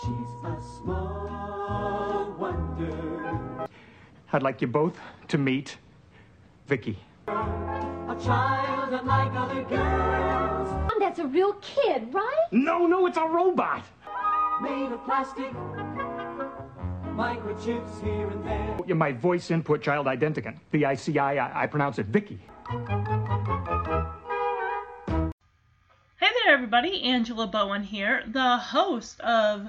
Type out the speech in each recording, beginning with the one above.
She's a small wonder. I'd like you both to meet Vicky. A child unlike other girls. That's a real kid, right? No, no, it's a robot. Made of plastic. Microchips here and there. you My voice input child identicant. V-I-C-I, I, I pronounce it Vicky. Hey there, everybody. Angela Bowen here, the host of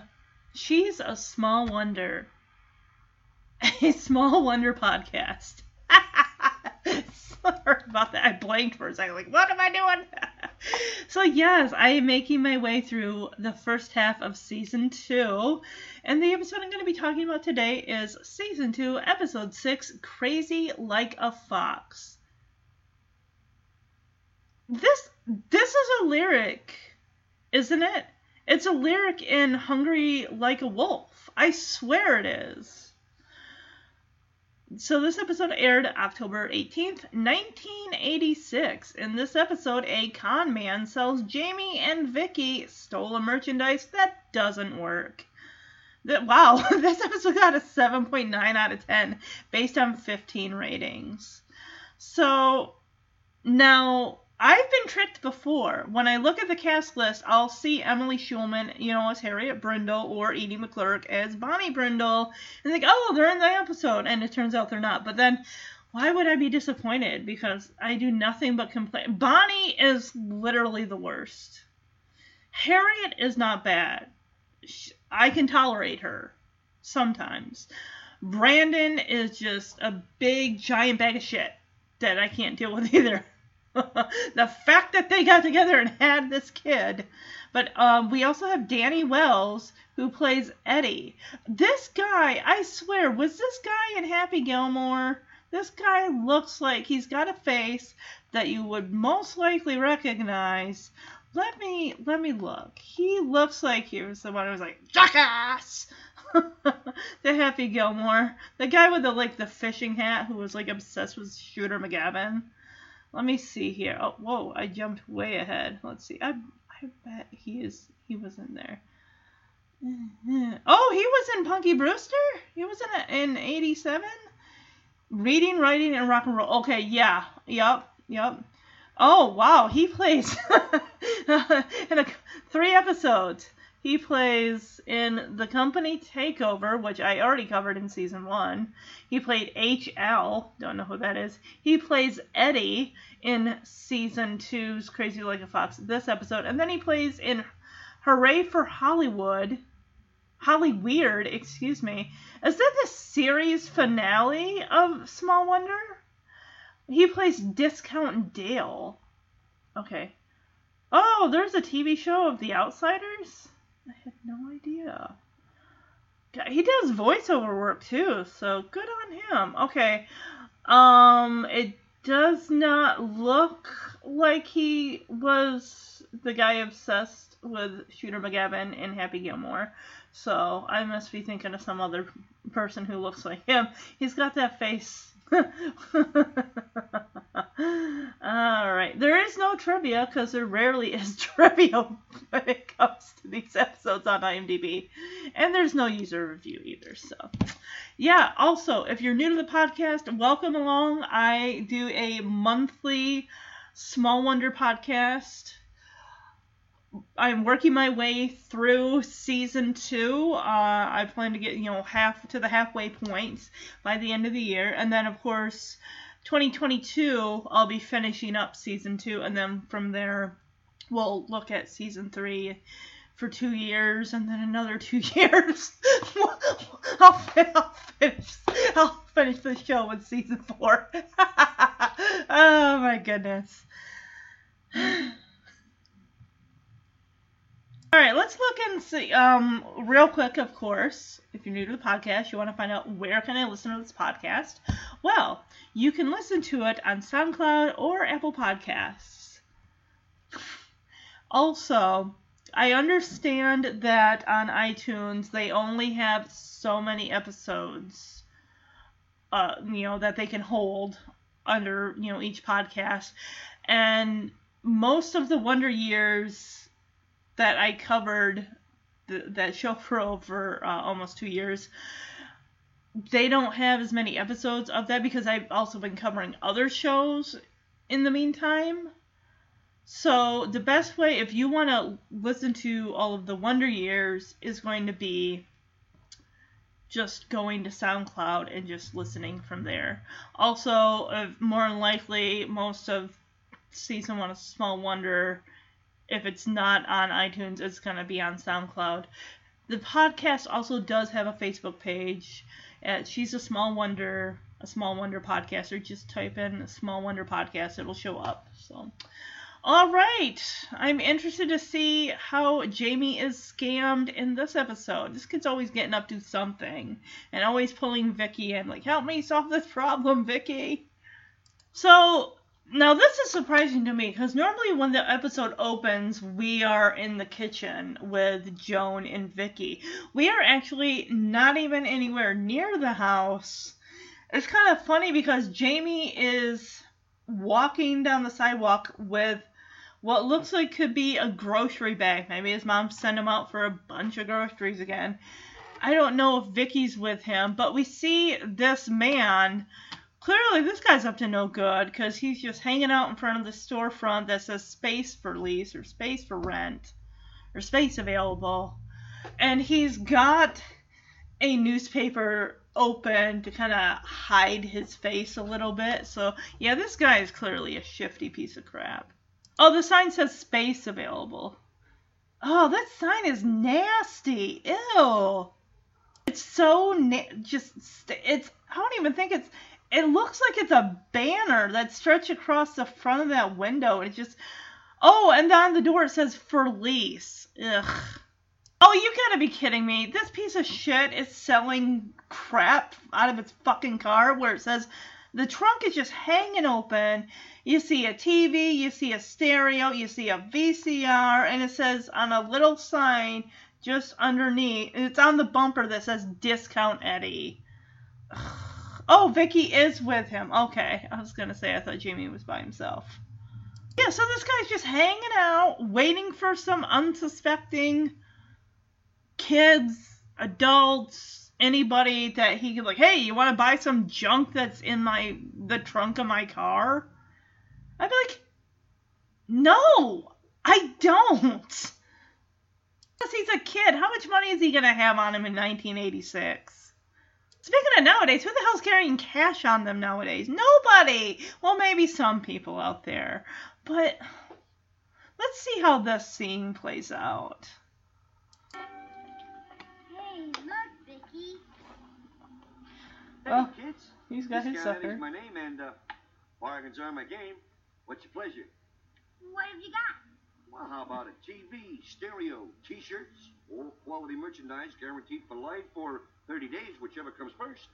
She's a Small Wonder, a Small Wonder podcast. Sorry about that. I blanked for a second. Like, what am I doing? so, yes, I am making my way through the first half of season two. And the episode I'm going to be talking about today is season two, episode six Crazy Like a Fox. This this is a lyric, isn't it? It's a lyric in Hungry Like a Wolf. I swear it is. So this episode aired October 18th, 1986. In this episode, a con man sells Jamie and Vicky stolen merchandise that doesn't work. That wow, this episode got a 7.9 out of 10 based on 15 ratings. So now I've been tricked before. When I look at the cast list, I'll see Emily Schulman, you know, as Harriet Brindle or Edie McClurg as Bonnie Brindle, and think, oh, they're in the episode, and it turns out they're not. But then, why would I be disappointed? Because I do nothing but complain. Bonnie is literally the worst. Harriet is not bad. I can tolerate her sometimes. Brandon is just a big giant bag of shit that I can't deal with either. the fact that they got together and had this kid. But um, we also have Danny Wells who plays Eddie. This guy, I swear, was this guy in Happy Gilmore? This guy looks like he's got a face that you would most likely recognize. Let me let me look. He looks like he was the one who was like jackass. the Happy Gilmore, the guy with the like the fishing hat who was like obsessed with Shooter McGavin. Let me see here. Oh, whoa! I jumped way ahead. Let's see. I I bet he is. He was in there. Oh, he was in Punky Brewster. He was in a, in '87. Reading, writing, and rock and roll. Okay, yeah, yep, yep. Oh wow, he plays in a, three episodes. He plays in The Company Takeover, which I already covered in season one. He played HL, don't know who that is. He plays Eddie in season two's Crazy Like a Fox, this episode. And then he plays in Hooray for Hollywood. Holly Weird, excuse me. Is that the series finale of Small Wonder? He plays Discount Dale. Okay. Oh, there's a TV show of The Outsiders? I had no idea. He does voiceover work too, so good on him. Okay. Um it does not look like he was the guy obsessed with Shooter McGavin in Happy Gilmore. So I must be thinking of some other person who looks like him. He's got that face All right. There is no trivia because there rarely is trivia when it comes to these episodes on IMDb. And there's no user review either. So, yeah. Also, if you're new to the podcast, welcome along. I do a monthly Small Wonder podcast. I'm working my way through season two. Uh, I plan to get you know half to the halfway point by the end of the year, and then of course, 2022 I'll be finishing up season two, and then from there we'll look at season three for two years, and then another two years. I'll, I'll finish. I'll finish the show with season four. oh my goodness. All right, let's look and see. Um, real quick, of course, if you're new to the podcast, you want to find out where can I listen to this podcast. Well, you can listen to it on SoundCloud or Apple Podcasts. Also, I understand that on iTunes they only have so many episodes, uh, you know, that they can hold under you know each podcast, and most of the Wonder Years that I covered th- that show for over uh, almost two years. They don't have as many episodes of that because I've also been covering other shows in the meantime. So the best way, if you want to listen to all of the Wonder Years, is going to be just going to SoundCloud and just listening from there. Also, uh, more than likely, most of season one of Small Wonder, if it's not on iTunes, it's going to be on SoundCloud. The podcast also does have a Facebook page. At She's a Small Wonder, a Small Wonder podcast, or just type in Small Wonder podcast, it'll show up. So. All right. I'm interested to see how Jamie is scammed in this episode. This kid's always getting up to something and always pulling Vicky in, like, help me solve this problem, Vicky. So, now this is surprising to me because normally when the episode opens, we are in the kitchen with Joan and Vicky. We are actually not even anywhere near the house. It's kind of funny because Jamie is walking down the sidewalk with what looks like could be a grocery bag. Maybe his mom sent him out for a bunch of groceries again. I don't know if Vicky's with him, but we see this man. Clearly, this guy's up to no good because he's just hanging out in front of the storefront that says space for lease or space for rent or space available. And he's got a newspaper open to kind of hide his face a little bit. So, yeah, this guy is clearly a shifty piece of crap. Oh, the sign says space available. Oh, that sign is nasty. Ew. It's so na- just st- it's I don't even think it's it looks like it's a banner that's stretched across the front of that window. It's just Oh, and on the door it says for lease. Ugh. Oh, you gotta be kidding me. This piece of shit is selling crap out of its fucking car where it says the trunk is just hanging open. You see a TV, you see a stereo, you see a VCR, and it says on a little sign just underneath, it's on the bumper that says Discount Eddie. Oh, Vicky is with him. Okay, I was gonna say I thought Jamie was by himself. Yeah, so this guy's just hanging out, waiting for some unsuspecting kids, adults, anybody that he could like, hey, you want to buy some junk that's in my the trunk of my car? I'd be like, no, I don't. Because he's a kid. How much money is he gonna have on him in 1986? Speaking of nowadays, who the hell's carrying cash on them nowadays? Nobody. Well, maybe some people out there, but let's see how this scene plays out. Hey, look, Vicky. Hey, Oh, kids. He's got his Discount sucker. is my name, and uh, far I concern my game. What's your pleasure? What have you got? Well, how about a TV, stereo, T-shirts, all quality merchandise guaranteed for life for 30 days, whichever comes first.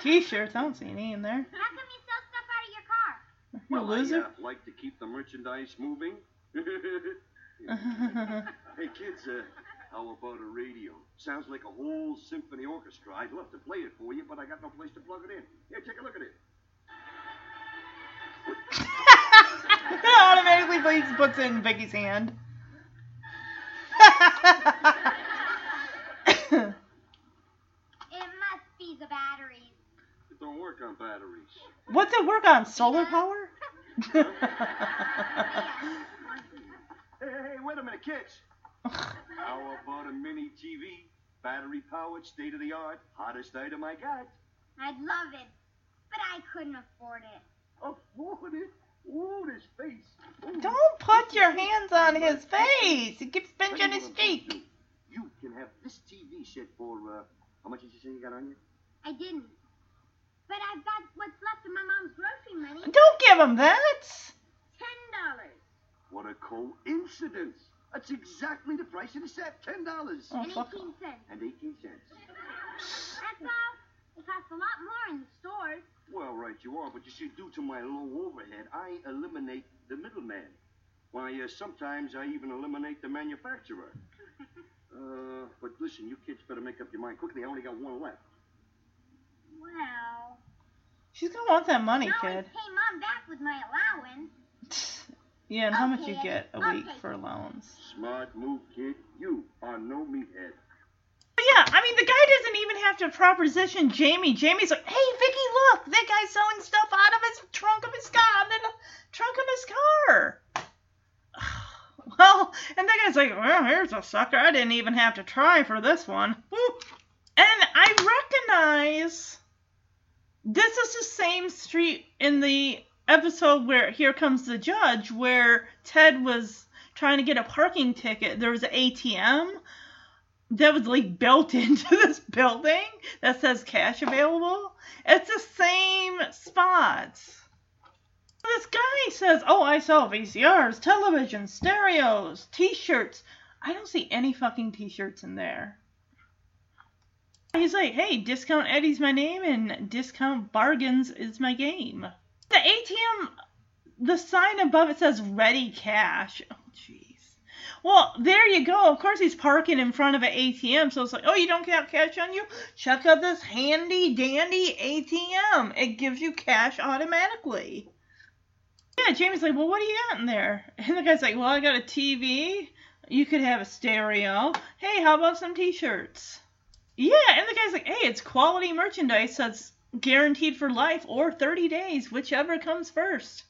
T-shirts. I don't see any in there. How come you sell stuff out of your car? You well, loser. I uh, like to keep the merchandise moving. hey, kids, uh, how about a radio? Sounds like a whole symphony orchestra. I'd love to play it for you, but I got no place to plug it in. Here, take a look at it. automatically puts, puts it in Vicky's hand. It must be the batteries. It don't work on batteries. What's it work on? Solar power? Hey, hey, hey, wait a minute, kids. How about a mini TV? Battery powered, state of the art, hottest item I got. I'd love it, but I couldn't afford it. Afford it? Ooh, this face. Ooh. Don't put your hands on his face. He keeps pinching his cheek. You can have this TV set for, uh, how much did you say you got on you? I didn't. But I've got what's left of my mom's grocery money. Don't give him that. Ten dollars. What a coincidence. That's exactly the price of the set. Ten dollars Oh, and fuck eighteen cents. and eighteen cents. That's all. It costs a lot more in the stores. Well, right you are, but you see, due to my low overhead, I eliminate the middleman. Why, uh, sometimes I even eliminate the manufacturer. Uh, but listen, you kids better make up your mind quickly. I only got one left. Well, She's gonna want that money, I always kid. pay mom back with my allowance. Yeah, and how much you get a I'll week take for it. allowance? Smart move, kid. You are no meathead. But yeah, I mean, the guy doesn't even have to proposition Jamie. Jamie's like, hey, Vicky, look, that guy's selling stuff out of his trunk of his car, in the trunk of his car. Well, and that guy's like, well, here's a sucker. I didn't even have to try for this one. Woo. And I recognize this is the same street in the episode where Here Comes the Judge, where Ted was trying to get a parking ticket. There was an ATM that was like built into this building that says cash available. It's the same spot. This guy says, Oh, I sell VCRs, television, stereos, t shirts. I don't see any fucking t shirts in there. He's like, Hey, Discount Eddie's my name and Discount Bargains is my game. The ATM, the sign above it says Ready Cash. Oh, jeez. Well, there you go. Of course, he's parking in front of an ATM, so it's like, oh, you don't have cash on you? Check out this handy dandy ATM. It gives you cash automatically. Yeah, Jamie's like, well, what do you got in there? And the guy's like, well, I got a TV. You could have a stereo. Hey, how about some t-shirts? Yeah, and the guy's like, hey, it's quality merchandise that's guaranteed for life or 30 days, whichever comes first.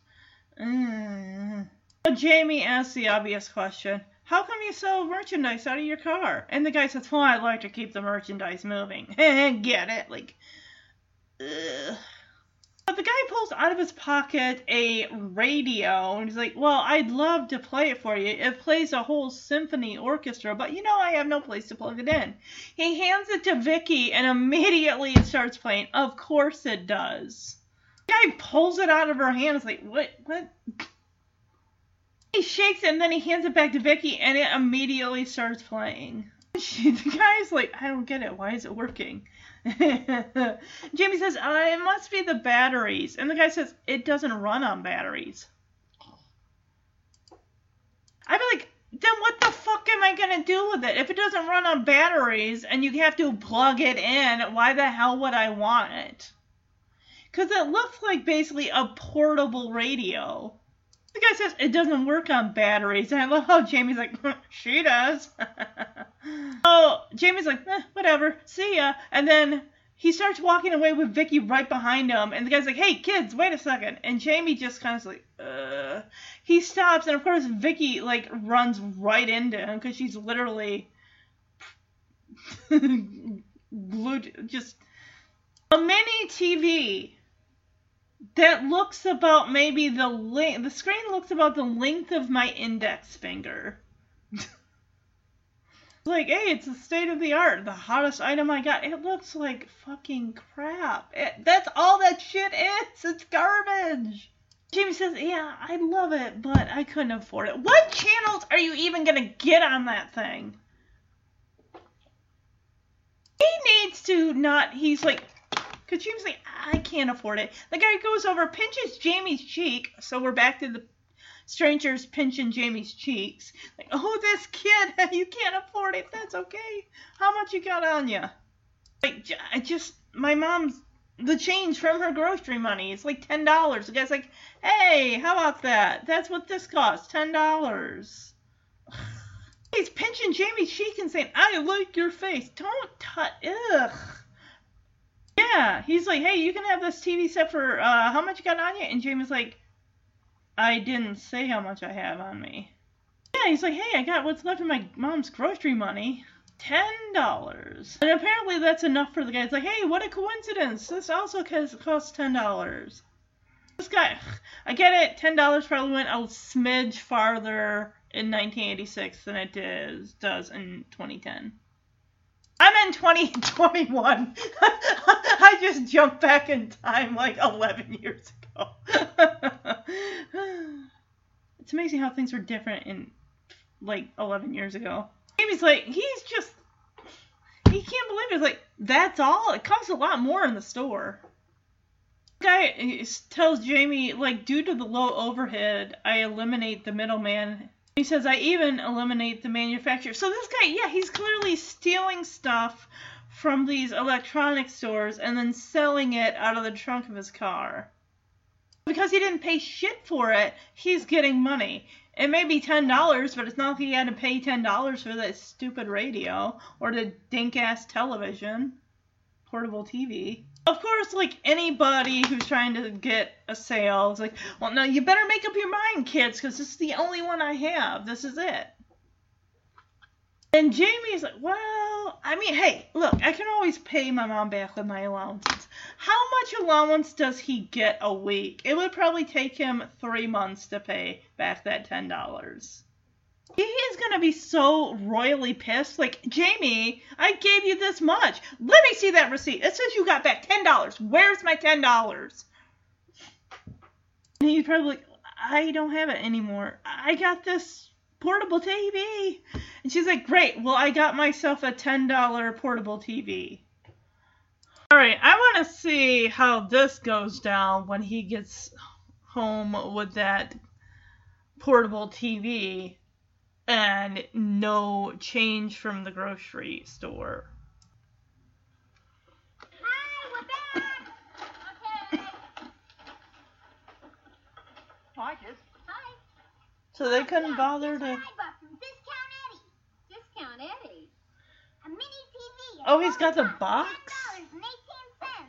Mm. So Jamie asks the obvious question How come you sell merchandise out of your car? And the guy says, Well, I like to keep the merchandise moving. Get it? Like, ugh. But the guy pulls out of his pocket a radio and he's like, Well, I'd love to play it for you. It plays a whole symphony orchestra, but you know I have no place to plug it in. He hands it to Vicky and immediately it starts playing. Of course it does. The guy pulls it out of her hand. It's like, What? What? He shakes it and then he hands it back to Vicky and it immediately starts playing. She, the guy's like, I don't get it. Why is it working? Jamie says, uh, it must be the batteries. And the guy says, it doesn't run on batteries. I'd be like, then what the fuck am I going to do with it? If it doesn't run on batteries and you have to plug it in, why the hell would I want it? Because it looks like basically a portable radio. The guy says it doesn't work on batteries, and I love how Jamie's like, she does. oh, Jamie's like, eh, whatever, see ya. And then he starts walking away with Vicky right behind him, and the guy's like, hey, kids, wait a second. And Jamie just kind of like, uh. He stops, and of course Vicky like runs right into him because she's literally glued, just a mini TV that looks about maybe the length. The screen looks about the length of my index finger. like, hey, it's the state of the art, the hottest item I got. It looks like fucking crap. It, that's all that shit is. It's garbage. Jamie says, yeah, I love it, but I couldn't afford it. What channels are you even gonna get on that thing? He needs to not. He's like, Jamie's like, I can't afford it. The guy goes over, pinches Jamie's cheek. So we're back to the strangers pinching Jamie's cheeks. Like, oh, this kid, you can't afford it. That's okay. How much you got on you? Like, I just, my mom's, the change from her grocery money. It's like $10. The guy's like, hey, how about that? That's what this costs, $10. He's pinching Jamie's cheek and saying, I like your face. Don't touch, ugh. Yeah, he's like, hey, you can have this TV set for uh, how much you got on you? And Jamie's like, I didn't say how much I have on me. Yeah, he's like, hey, I got what's left of my mom's grocery money. Ten dollars. And apparently that's enough for the guy. It's like, hey, what a coincidence. This also costs ten dollars. This guy, I get it. Ten dollars probably went a smidge farther in 1986 than it does does in 2010. I'm in 2021. I just jumped back in time like 11 years ago. it's amazing how things were different in like 11 years ago. Jamie's like, he's just, he can't believe it. It's like, that's all? It costs a lot more in the store. Guy tells Jamie, like, due to the low overhead, I eliminate the middleman he says, I even eliminate the manufacturer. So this guy, yeah, he's clearly stealing stuff from these electronic stores and then selling it out of the trunk of his car. Because he didn't pay shit for it, he's getting money. It may be ten dollars, but it's not like he had to pay ten dollars for that stupid radio or the dink ass television, portable TV. Of course, like anybody who's trying to get a sale, it's like, well, no, you better make up your mind, kids, because this is the only one I have. This is it. And Jamie's like, well, I mean, hey, look, I can always pay my mom back with my allowances. How much allowance does he get a week? It would probably take him three months to pay back that ten dollars. He is gonna be so royally pissed. Like, Jamie, I gave you this much. Let me see that receipt. It says you got back ten dollars. Where's my ten dollars? And he's probably like, I don't have it anymore. I got this portable TV. And she's like, Great, well, I got myself a $10 portable TV. Alright, I want to see how this goes down when he gets home with that portable TV and no change from the grocery store. Hi, we're back. Okay. Hi, kids. Hi. So they couldn't Yeah, bother to. what I from Discount Eddie. Discount Eddie. A mini TV. Oh, he's got the $10, box? $10.18.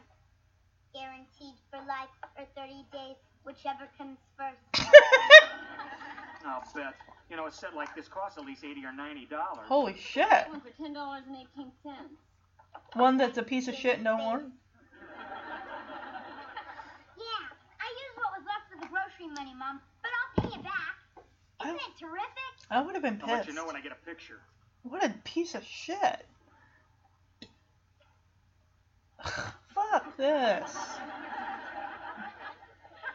Guaranteed for life or 30 days, whichever comes first. I'll bet. You know, a set like this costs at least 80 or 90 dollars. Holy shit. One for ten dollars and eighteen cents. One that's a piece of shit no more. Yeah, I used what was left of the grocery money, Mom, but I'll pay you back. Isn't it terrific? I would have been I'll let pissed. you know when I get a picture. What a piece of shit. Fuck this.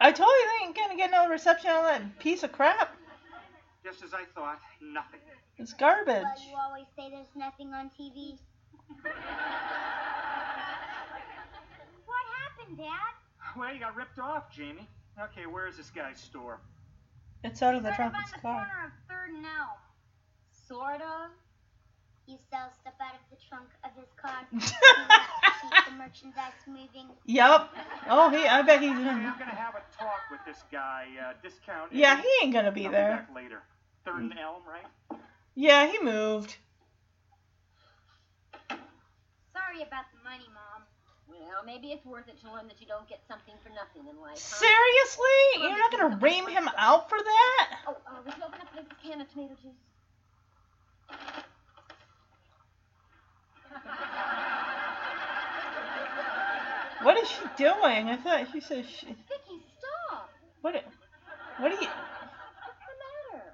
I told you they ain't gonna get no reception on that piece of crap. Just as I thought, nothing. It's garbage. Well, you always say there's nothing on TV. what happened, Dad? Well, you got ripped off, Jamie. Okay, where is this guy's store? It's out of the Right trunk of around his the car. corner of Third and Elm. Sort of. He sells stuff out of the trunk of his car. he wants to keep the merchandise moving. Yep. Oh, he. I bet he's Okay, gonna. I'm gonna have a talk with this guy. Uh, discount. Yeah, he ain't gonna be I'll there. back later. Third and Elm, right? Yeah, he moved. Sorry about the money, Mom. Well, maybe it's worth it to learn that you don't get something for nothing in life. Huh? Seriously? You're not gonna ream him out for that? Oh, uh, would you open up this can of tomato juice? What is she doing? I thought she said she. Vicky, stop! What? What are you? What's the matter?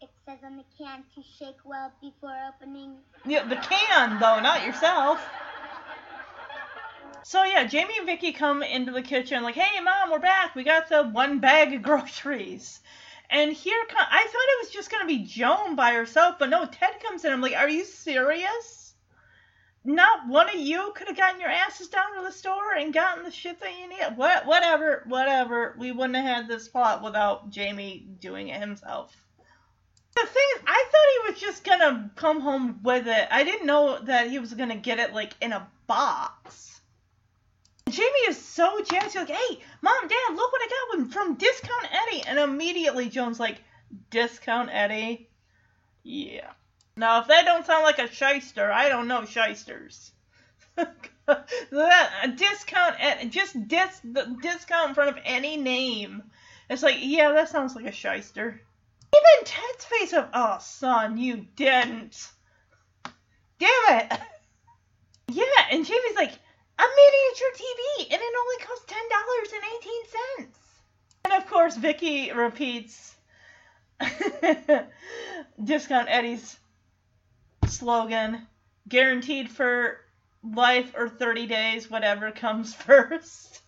It says on the can to shake well before opening. Yeah, the can though, not yourself. So yeah, Jamie and Vicky come into the kitchen like, "Hey, mom, we're back. We got the one bag of groceries." And here, come, I thought it was just gonna be Joan by herself, but no, Ted comes in. I'm like, "Are you serious? Not one of you could have gotten your asses down to the store and gotten the shit that you need. What? Whatever, whatever. We wouldn't have had this plot without Jamie doing it himself." The thing I thought he was just gonna come home with it. I didn't know that he was gonna get it like in a box. Jamie is so jazzed. Like, "Hey, mom, dad, look what I got from Discount Eddie!" And immediately Joan's like, "Discount Eddie? Yeah." Now, if that don't sound like a shyster, I don't know shysters. discount at just dis the discount in front of any name. It's like, yeah, that sounds like a shyster. Even Ted's face of, oh, son, you didn't. Damn it. Yeah, and Jamie's like, a miniature TV, and it only costs ten dollars and eighteen cents. And of course, Vicky repeats Discount Eddie's slogan, guaranteed for life or 30 days, whatever comes first.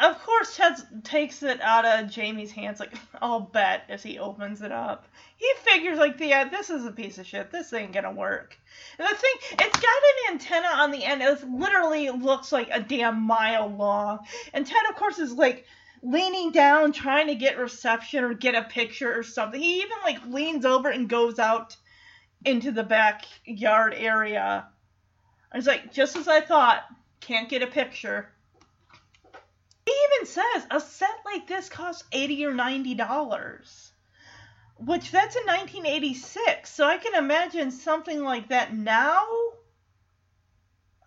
Of course, Ted takes it out of Jamie's hands, like, I'll bet, as he opens it up. He figures, like, yeah, this is a piece of shit. This ain't gonna work. And the thing, it's got an antenna on the end. It literally looks like a damn mile long. And Ted, of course, is like leaning down, trying to get reception or get a picture or something. He even, like, leans over and goes out into the backyard area. I was like, just as I thought, can't get a picture. Even says a set like this costs 80 or 90 dollars. Which that's in 1986. So I can imagine something like that now.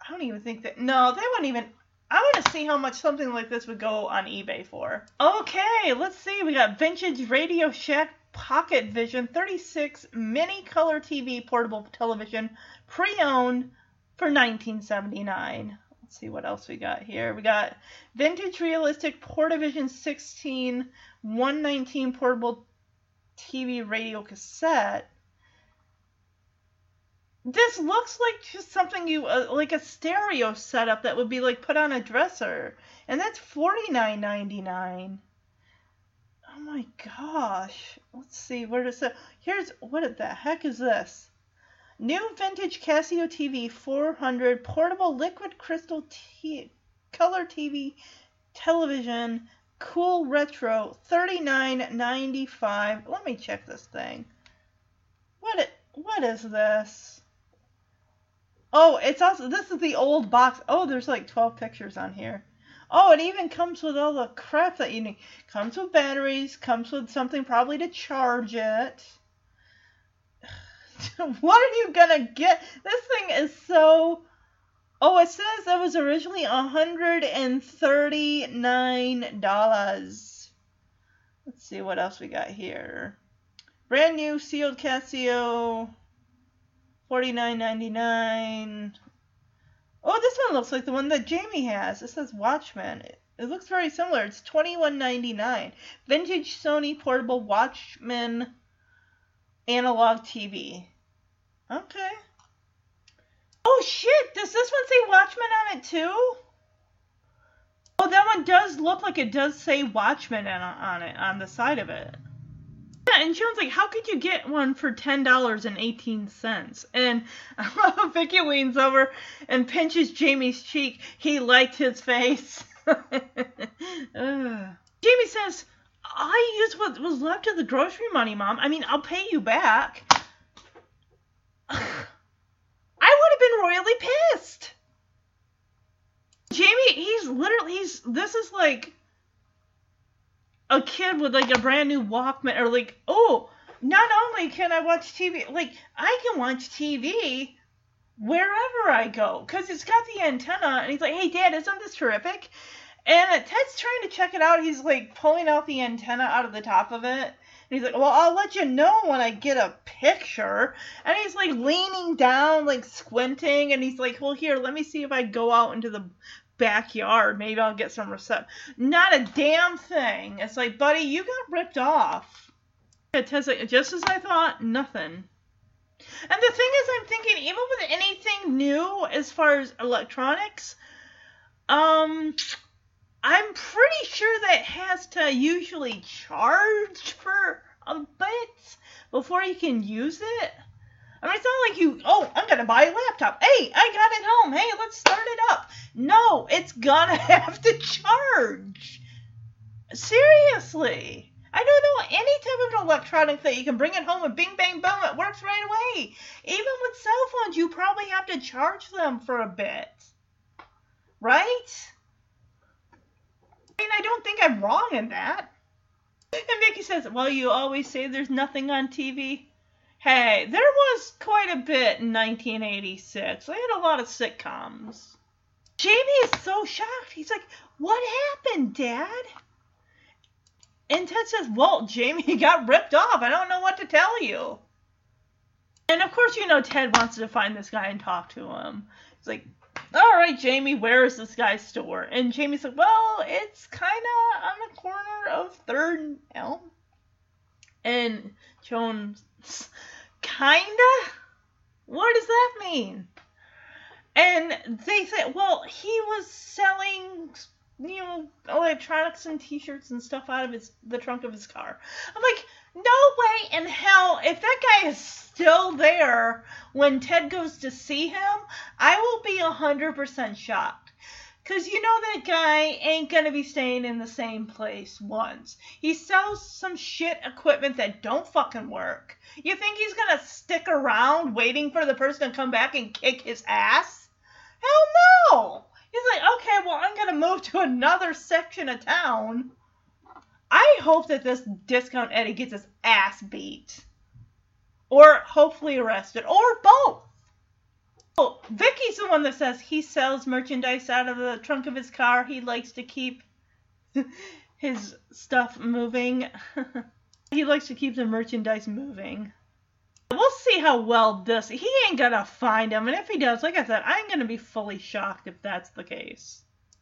I don't even think that no, they wouldn't even I want to see how much something like this would go on eBay for. Okay, let's see. We got vintage Radio Shack Pocket Vision 36 mini color TV portable television pre-owned for 1979. Let's see what else we got here. We got vintage realistic Portavision 16 119 portable TV radio cassette. This looks like just something you uh, like a stereo setup that would be like put on a dresser, and that's forty nine ninety nine. Oh my gosh! Let's see where does it? Here's what the heck is this? New vintage Casio TV 400 portable liquid crystal t- color TV television cool retro 39.95 let me check this thing. What it what is this? Oh it's also this is the old box. Oh there's like 12 pictures on here. Oh it even comes with all the crap that you need. Comes with batteries comes with something probably to charge it what are you gonna get this thing is so Oh, it says it was originally $139. Let's see what else we got here. Brand new sealed Casio, $49.99. Oh, this one looks like the one that Jamie has. It says Watchman. It, it looks very similar. It's $21.99. Vintage Sony portable Watchman analog TV. Okay. Oh shit! Does this one say Watchman on it too? Oh, that one does look like it does say Watchman on, it on the side of it. Yeah, and Joan's like, "How could you get one for ten dollars and eighteen? And Vicky leans over and pinches Jamie's cheek. He liked his face. Jamie says, "I used what was left of the grocery money, Mom. I mean, I'll pay you back." I would have been royally pissed. Jamie, he's literally he's this is like a kid with like a brand new Walkman or like, oh, not only can I watch TV, like I can watch TV wherever I go cuz it's got the antenna and he's like, "Hey dad, isn't this terrific?" And Ted's trying to check it out. He's like pulling out the antenna out of the top of it. He's like, Well, I'll let you know when I get a picture. And he's like leaning down, like squinting. And he's like, Well, here, let me see if I go out into the backyard. Maybe I'll get some reception. Not a damn thing. It's like, buddy, you got ripped off. Like, Just as I thought, nothing. And the thing is, I'm thinking, even with anything new as far as electronics, um, I'm pretty sure that has to usually charge for a bit before you can use it. I mean, it's not like you, oh, I'm going to buy a laptop. Hey, I got it home. Hey, let's start it up. No, it's going to have to charge. Seriously. I don't know any type of electronic that you can bring it home and bing, bang, boom, it works right away. Even with cell phones, you probably have to charge them for a bit. Right? I mean, I don't think I'm wrong in that. And Vicky says, Well, you always say there's nothing on TV. Hey, there was quite a bit in 1986. They had a lot of sitcoms. Jamie is so shocked. He's like, What happened, Dad? And Ted says, Well, Jamie got ripped off. I don't know what to tell you. And of course, you know, Ted wants to find this guy and talk to him. He's like, all right, Jamie, where is this guy's store? And Jamie's like, well, it's kind of on the corner of Third and Elm. And Joan's, kinda? What does that mean? And they said, well, he was selling, you know, electronics and T-shirts and stuff out of his the trunk of his car. I'm like, no way in hell, if that guy is still there when Ted goes to see him, I will be 100% shocked. Because you know that guy ain't going to be staying in the same place once. He sells some shit equipment that don't fucking work. You think he's going to stick around waiting for the person to come back and kick his ass? Hell no! He's like, okay, well, I'm gonna move to another section of town. I hope that this discount Eddie gets his ass beat. Or hopefully arrested. Or both. Oh, Vicky's the one that says he sells merchandise out of the trunk of his car. He likes to keep his stuff moving. he likes to keep the merchandise moving. We'll see how well this. He ain't gonna find him, and if he does, like I said, I'm gonna be fully shocked if that's the case.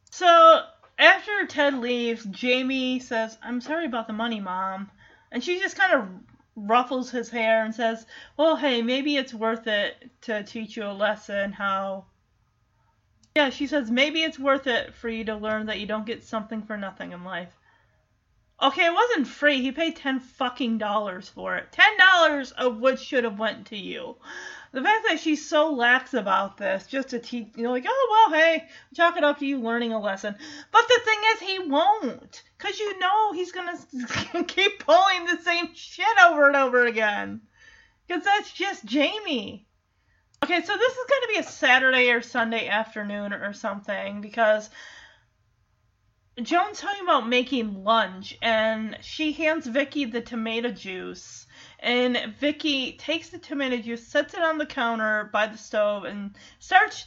So after Ted leaves, Jamie says, "I'm sorry about the money, Mom," and she just kind of ruffles his hair and says, "Well, hey, maybe it's worth it to teach you a lesson how." Yeah, she says maybe it's worth it for you to learn that you don't get something for nothing in life. Okay, it wasn't free. He paid ten fucking dollars for it. Ten dollars of which should have went to you. The fact that she's so lax about this, just to teach, you know, like, oh well, hey, chalk it up to you learning a lesson. But the thing is, he won't, cause you know he's gonna keep pulling the same shit over and over again. Cause that's just Jamie. Okay, so this is gonna be a Saturday or Sunday afternoon or something because Joan's talking about making lunch, and she hands Vicky the tomato juice. And Vicky takes the tomato juice, sets it on the counter by the stove, and starts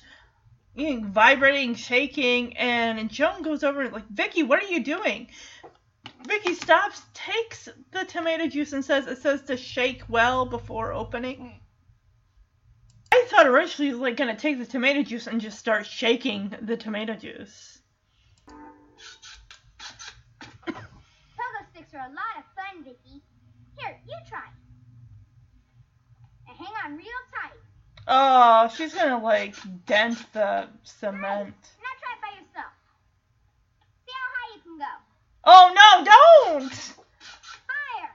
you know, vibrating, shaking. And Joan goes over and like, Vicky, what are you doing? Vicky stops, takes the tomato juice, and says it says to shake well before opening. I thought originally he was like gonna take the tomato juice and just start shaking the tomato juice. Pogo sticks are a lot of fun, Vicky. Here, you try. And hang on real tight. Oh, she's gonna like dent the cement. Now try it by yourself. See how high you can go. Oh no, don't! Higher.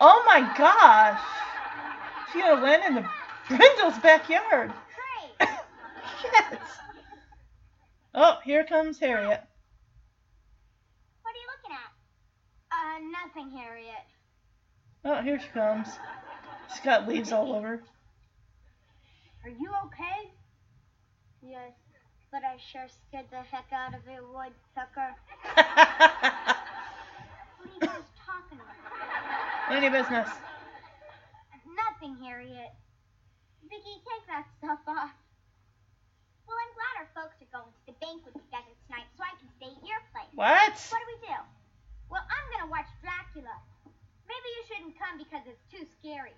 Oh my gosh. She's gonna land in the Brindle's backyard. Great. Shit. Oh, here comes Harriet. What are you looking at? Uh, nothing, Harriet. Oh, here she comes. She's got leaves all over. Are you okay? Yes, but I sure scared the heck out of it, woodpecker. What are you guys talking about? Any business. Nothing, Harriet. Vicky, take that stuff off. Well, I'm glad our folks are going to the banquet together tonight so I can stay at your place. What? What do we do? Well, I'm gonna watch Dracula. Maybe you shouldn't come because it's too scary.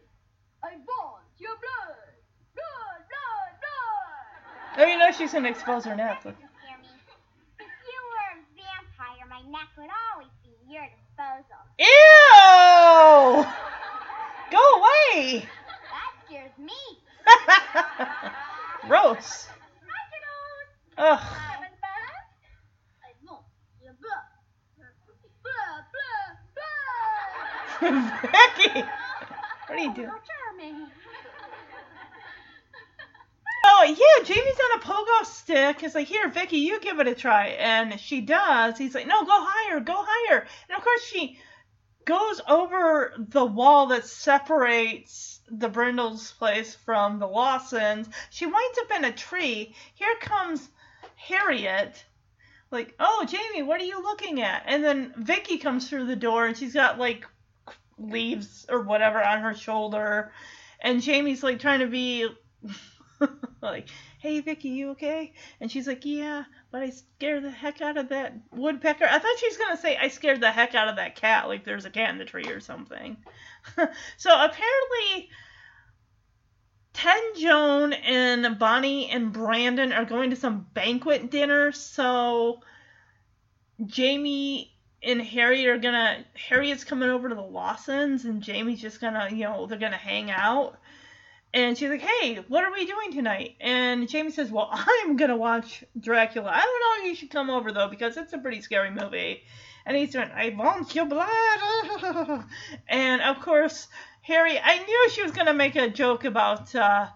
I want your blood! Blood, blood, blood! Oh, you know she's gonna expose her neck. That doesn't scare me. If you were a vampire, my neck would always be at your disposal. Ew! Go away! That scares me. Gross. Ugh. Coming back? I want your blood. Blood, blood, blood. Becky! What are you doing? Oh yeah, Jamie's on a pogo stick. He's like, here, Vicky, you give it a try, and she does. He's like, no, go higher, go higher. And of course, she goes over the wall that separates the Brindles place from the Lawsons. She winds up in a tree. Here comes Harriet. Like, oh, Jamie, what are you looking at? And then Vicky comes through the door, and she's got like leaves or whatever on her shoulder. And Jamie's like trying to be like, hey, Vicky, you okay? And she's like, yeah, but I scared the heck out of that woodpecker. I thought she was to say, I scared the heck out of that cat, like there's a cat in the tree or something. so apparently, Ted, Joan, and Bonnie and Brandon are going to some banquet dinner. So Jamie and Harry are gonna Harriet's coming over to the Lawsons and Jamie's just gonna you know they're gonna hang out. And she's like hey what are we doing tonight? And Jamie says well I'm gonna watch Dracula. I don't know you should come over though because it's a pretty scary movie. And he's doing I want your blood. And of course Harry I knew she was gonna make a joke about uh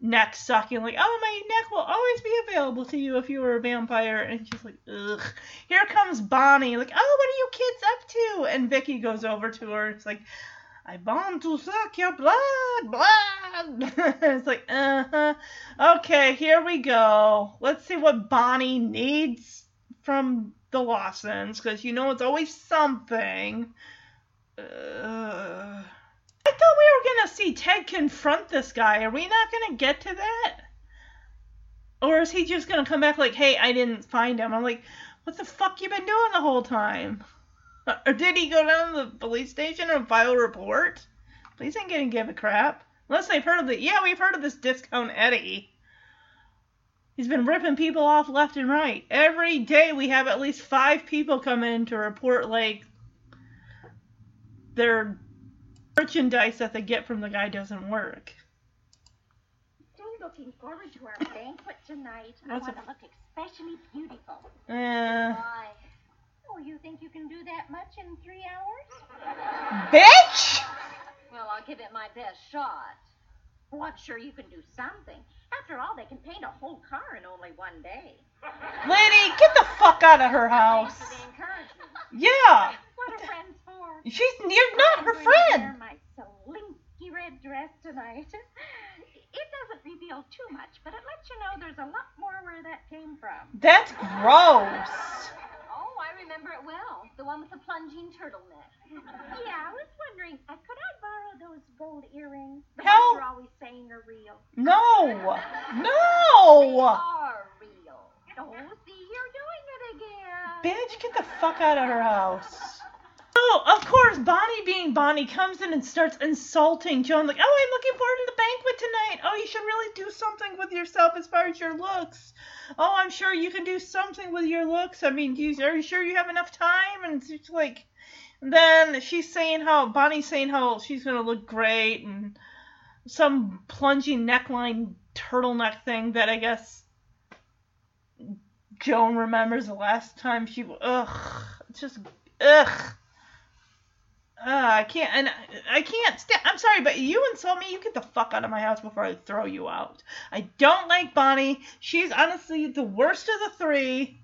neck sucking, like, oh, my neck will always be available to you if you were a vampire. And she's like, ugh. Here comes Bonnie, like, oh, what are you kids up to? And Vicky goes over to her. It's like, I want to suck your blood, blood. it's like, uh huh. Uh, okay, here we go. Let's see what Bonnie needs from the Lawsons, because you know it's always something. I thought we were gonna see Ted confront this guy. Are we not gonna get to that? Or is he just gonna come back like, "Hey, I didn't find him"? I'm like, "What the fuck you been doing the whole time?" Uh, or did he go down to the police station and file a report? Police ain't gonna give a crap. Unless they've heard of the yeah, we've heard of this discount Eddie. He's been ripping people off left and right. Every day we have at least five people come in to report like their merchandise that they get from the guy doesn't work. So looking forward to our banquet tonight. I want it- to look especially beautiful. Eh. Why? Oh, you think you can do that much in three hours? Bitch! Well, I'll give it my best shot. Well, I'm sure you can do something. After all, they can paint a whole car in only one day. Lady, get the fuck out of her house. for the encouragement. Yeah. What are friends for? She's you're not I'm her going to wear friend. my slinky red dress tonight. It doesn't reveal too much, but it lets you know there's a lot more where that came from. That's gross. Oh, I remember it well. The one with the plunging turtleneck. Yeah, I was wondering, uh, could I borrow those gold earrings? The Hell- ones you're always saying are real. No. No! They are real. Oh, see, you're doing it again. Bitch, get the fuck out of her house. So, of course, Bonnie being Bonnie comes in and starts insulting Joan, like, oh, I'm looking forward to the banquet tonight. Oh, you should really do something with yourself as far as your looks. Oh, I'm sure you can do something with your looks. I mean, you, are you sure you have enough time? And it's like, then she's saying how, Bonnie's saying how she's going to look great and some plunging neckline turtleneck thing that I guess Joan remembers the last time she. Ugh. Just. Ugh. Uh, I can't. And I, can't stand. I'm sorry, but you insult me, you get the fuck out of my house before I throw you out. I don't like Bonnie. She's honestly the worst of the three.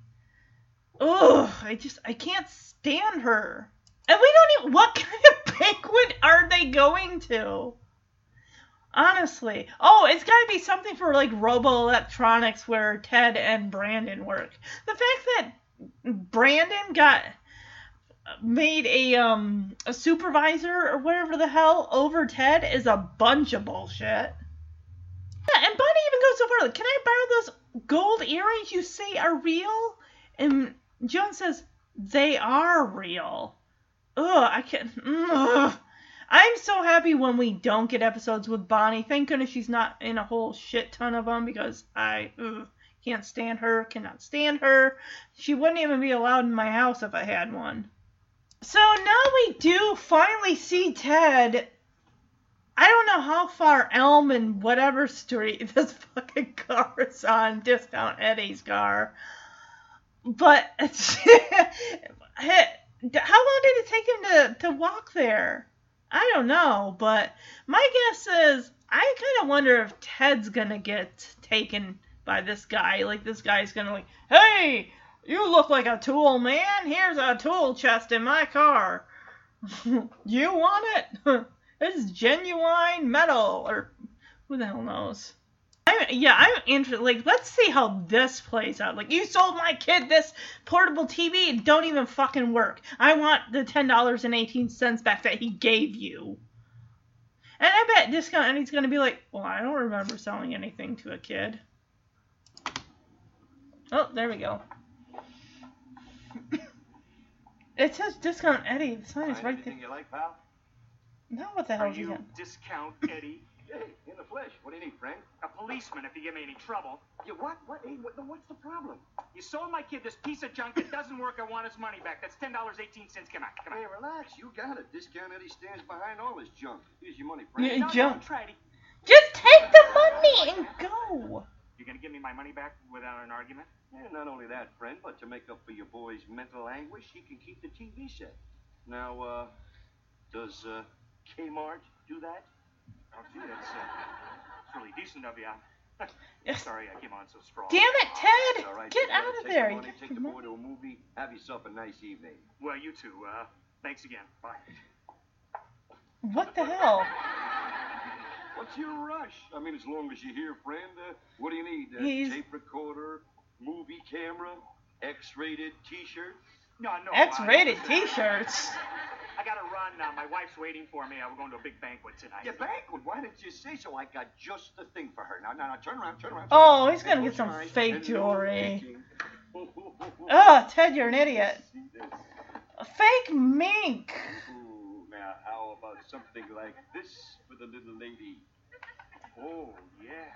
Ugh. I just. I can't stand her. And we don't even. What kind of banquet are they going to? Honestly. Oh, it's gotta be something for like Robo Electronics where Ted and Brandon work. The fact that Brandon got made a um a supervisor or whatever the hell over Ted is a bunch of bullshit. Yeah, and Bonnie even goes so far like, can I borrow those gold earrings you say are real? And Joan says, they are real. Ugh, I can't. Ugh. I'm so happy when we don't get episodes with Bonnie. Thank goodness she's not in a whole shit ton of them because I ugh, can't stand her, cannot stand her. She wouldn't even be allowed in my house if I had one. So now we do finally see Ted. I don't know how far Elm and whatever street this fucking car is on, Discount Eddie's car. But how long did it take him to, to walk there? I don't know, but my guess is I kind of wonder if Ted's gonna get taken by this guy. Like this guy's gonna like, hey, you look like a tool, man. Here's a tool chest in my car. you want it? it's genuine metal, or who the hell knows? I'm, yeah, I'm interested. Like, let's see how this plays out. Like, you sold my kid this portable TV, it don't even fucking work. I want the ten dollars and eighteen cents back that he gave you. And I bet discount and he's gonna be like, well, I don't remember selling anything to a kid. Oh, there we go. It says discount Eddie. The sign is right there. Anything you like, pal? No, what the hell Are is he you got? discount Eddie? Hey, in the flesh. What do you need, Frank? A policeman if you give me any trouble. You what? What? Hey, what, what's the problem? You sold my kid this piece of junk. It doesn't work. I want his money back. That's ten dollars eighteen cents. Come on, come on. Hey, relax. You got it. Discount Eddie stands behind all this junk. Here's your money, Frank. Yeah, No, junk. don't try to. Just take the money and go. You're gonna give me my money back without an argument? And not only that, friend, but to make up for your boy's mental anguish, he can keep the TV set. Now, uh, does uh, Kmart do that? Oh, gee, that's, uh, that's really decent of you. Yes. Sorry, I came on so strong. Damn it, Ted! All right. Get out of take there. The You money, got take the the boy to a movie. Have yourself a nice evening. Well, you too. Uh, thanks again. Bye. What the hell? What's your rush? I mean, as long as you're here, friend. Uh, what do you need? A He's- tape recorder, movie camera, X-rated T-shirt. No, no. I- X-rated T-shirts. I gotta run now. My wife's waiting for me. Uh, We're going to a big banquet tonight. Yeah, banquet. Why didn't you say so? I got just the thing for her. Now, now, now, turn around, turn around. turn Oh, around. he's gonna And get some close your eyes fake and no jewelry. peeking. Ugh, Ted, you're an idiot. See this? A fake mink. Ooh, now how about something like this for the little lady? Oh, yeah.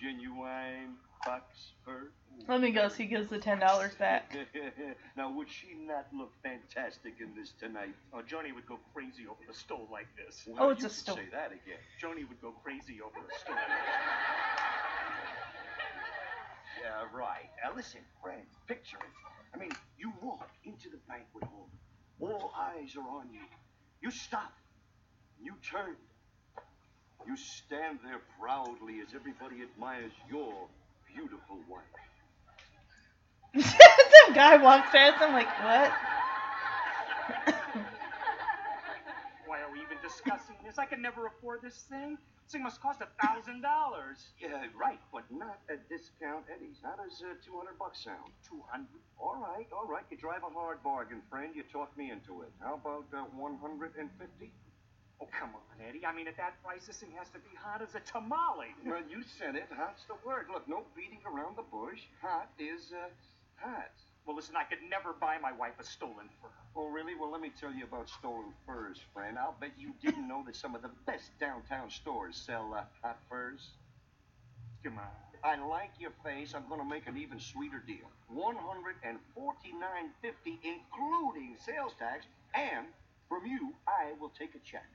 Genuine fox fur. Let me guess, he gives the ten dollars back. now, would she not look fantastic in this tonight? Oh, Joni would go crazy over a stole like this. Oh, it's you a stole. Say that again. Joni would go crazy over a stole. Yeah, right. Now listen, friends, picture it. I mean, you walk into the banquet hall. All eyes are on you. You stop. You turn. You stand there proudly as everybody admires your beautiful wife. Some guy walks past. I'm like, what? Why are we even discussing this? I can never afford this thing. This thing must cost a thousand dollars. Yeah, right, but not at discount Eddie's. How does uh, 200 bucks sound? Two hundred. All right, all right. You drive a hard bargain, friend. You talk me into it. How about uh, 150? Oh, come on, Eddie. I mean, at that price, this thing has to be hot as a tamale. Well, you said it. Hot's the word. Look, no beating around the bush. Hot is uh, hot. Well, listen, I could never buy my wife a stolen fur. Oh, really? Well, let me tell you about stolen furs, friend. I'll bet you didn't know that some of the best downtown stores sell uh, hot furs. Come on. I like your face. I'm going to make an even sweeter deal. One hundred and forty-nine fifty, including sales tax, and from you, I will take a check.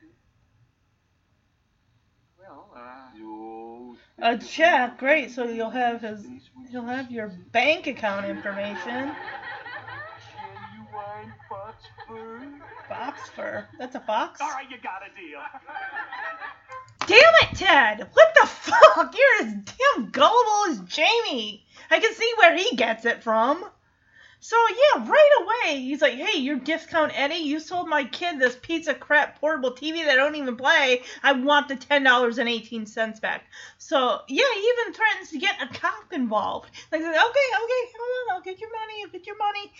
Well, uh, You A check, great. So you'll have his, you'll have your bank account information. genuine. Fox fur. That's a fox. all right, you got a deal. Damn it, Ted! What the fuck? You're as damn gullible as Jamie. I can see where he gets it from. So yeah, right away he's like, "Hey, you're discount Eddie. You sold my kid this of crap portable TV that I don't even play. I want the ten dollars and eighteen cents back." So yeah, he even threatens to get a cop involved. Like, okay, okay, hold on, I'll get your money. I'll get your money.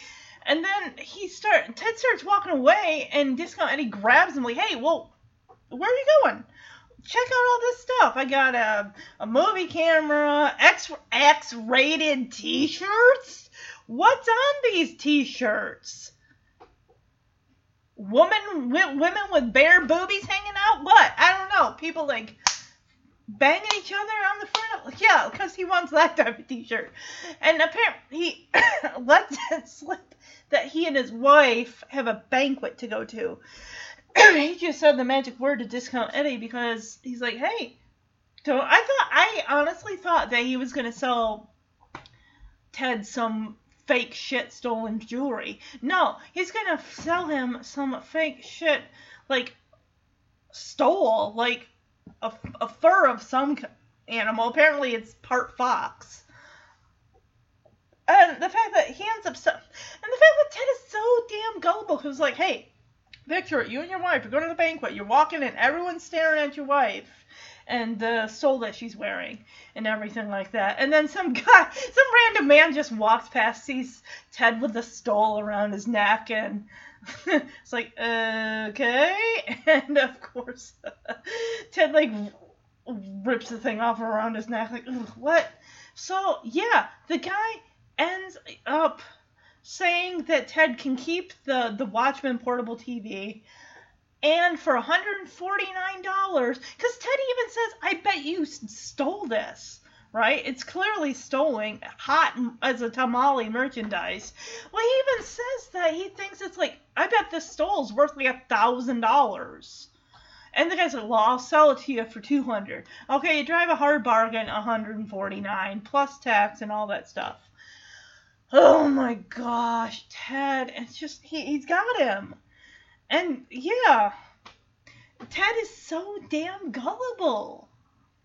And then he start Ted starts walking away, and discount Eddie grabs him like, "Hey, well, where are you going?" check out all this stuff. I got a, a movie camera, X X rated t shirts. What's on these t shirts? Woman, women with bare boobies hanging out? What? I don't know. People like banging each other on the front of yeah, because he wants that type of t shirt. And apparently he lets it slip that he and his wife have a banquet to go to. he just said the magic word to discount Eddie because he's like, hey, don't. I thought I honestly thought that he was gonna sell Ted some fake shit stolen jewelry. No, he's gonna sell him some fake shit like stole, like a, a fur of some animal. Apparently, it's part fox. And the fact that he ends up so, and the fact that Ted is so damn gullible, who's like, hey, it, you and your wife, you're going to the banquet, you're walking in, everyone's staring at your wife and the stole that she's wearing and everything like that. And then some guy, some random man just walks past, sees Ted with the stole around his neck, and it's like, okay. And of course, Ted like rips the thing off around his neck, like, what? So, yeah, the guy ends up saying that Ted can keep the the Watchman portable TV and for $149 cuz Ted even says I bet you stole this right it's clearly stolen hot as a tamale merchandise well he even says that he thinks it's like I bet this stole's worth like a thousand dollars and the guy's like, well, I'll sell it to you for 200 Okay, you drive a hard bargain, 149 plus tax and all that stuff. Oh my gosh, Ted. It's just, he, he's got him. And yeah, Ted is so damn gullible.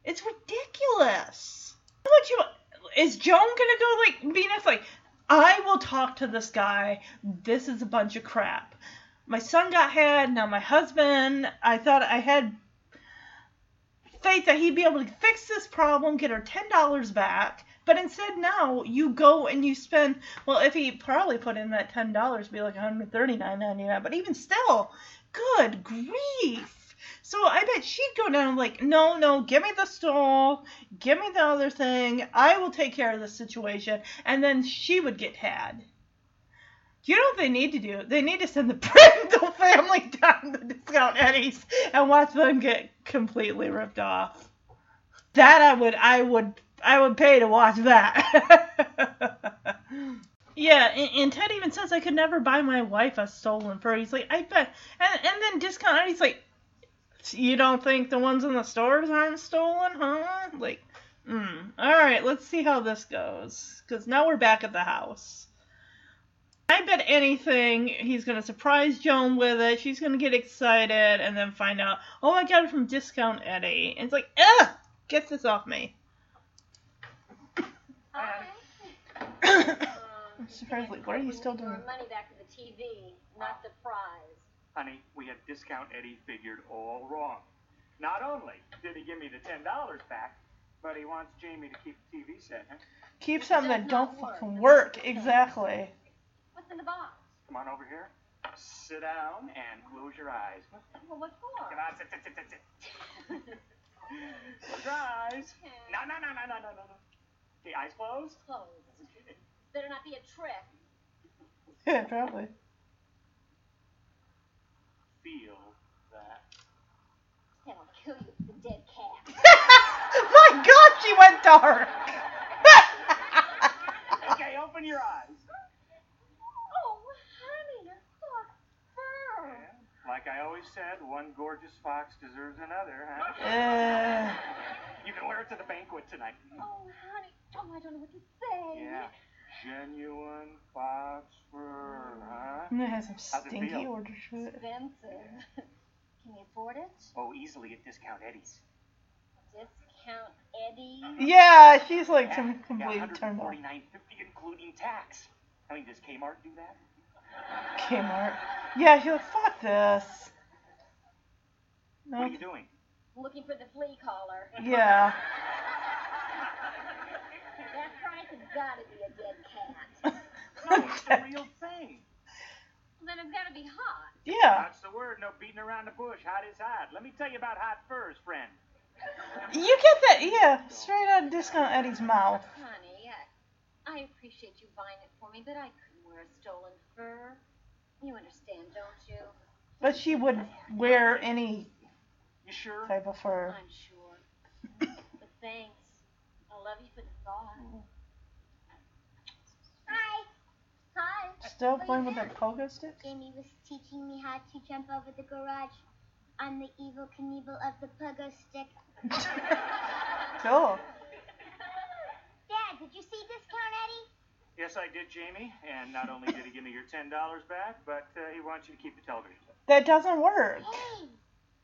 It's ridiculous. About you? Is Joan gonna go like be? Like, I will talk to this guy. This is a bunch of crap. My son got had. Now my husband. I thought I had faith that he'd be able to fix this problem, get her ten dollars back. But instead, now you go and you spend. Well, if he probably put in that ten dollars, be like one hundred thirty nine ninety nine. But even still, good grief. So I bet she'd go down like, no, no, give me the stole, give me the other thing. I will take care of the situation, and then she would get had. You know what they need to do? They need to send the Brindle family down to Discount Eddie's and watch them get completely ripped off. That I would, I would, I would pay to watch that. yeah, and, and Ted even says I could never buy my wife a stolen fur. He's like, I bet, and, and then Discount Eddie's like, you don't think the ones in the stores aren't stolen, huh? Like, mm. all right, let's see how this goes, because now we're back at the house. I bet anything he's gonna surprise Joan with it. She's gonna get excited and then find out, oh, I got it from Discount Eddie. And it's like, ugh, get this off me. I'm surprised. Like, what are you still doing? Money back to the TV, not the prize. Honey, we have Discount Eddie figured all wrong. Not only did he give me the ten dollars back, but he wants Jamie to keep the TV set. Huh? Keep something that don't fucking work. Exactly. What's in the box? Come on over here. Sit down and close your eyes. Well, what for? Come on, sit, sit, sit, sit, sit. Close your eyes. No, no, no, no, no, no, no, no. Okay, eyes closed. Clothes. Better not be a trick. Yeah, probably. Feel that. And I'll kill you with the dead cat. My God, she went dark. Okay, open your eyes. Oh, honey, a soft fur. Like I always said, one gorgeous fox deserves another, huh? Uh, You can wear it to the banquet tonight. Oh, honey. Oh, I don't know what to say. Yeah. Genuine fox fur, huh? it has some How's it stinky feel? order to it. Expensive. Can you afford it? Oh, easily at Discount Eddie's. Discount Eddie. Yeah, she's like Yeah, some yeah, completely turned off. 149.50 including tax. I mean, does Kmart do that? Kmart. Yeah, she's like, fuck this. What are you doing? Looking for the flea collar. Yeah. That price has got to be a dead cat. No, it's the real thing. then it's got to be hot. Yeah. That's the word. No beating around the bush. Hot is hot. Let me tell you about hot furs, friend. You get that, yeah, straight out of Discount Eddie's mouth. Honey, I, I appreciate you buying it for me, but I couldn't wear a stolen fur. You understand, don't you? But she would wear any You sure? type of fur. I'm sure. but thanks. I love you for the thought. Hi. Hi. Still playing with that pogo stick? Jamie was teaching me how to jump over the garage on the Evel Knievel of the pogo stick. Cool. Dad, did you see Discount Eddie? Yes, I did, Jamie. And not only did he give me your ten dollars back, but uh, he wants you to keep the television set. That doesn't work. Hey,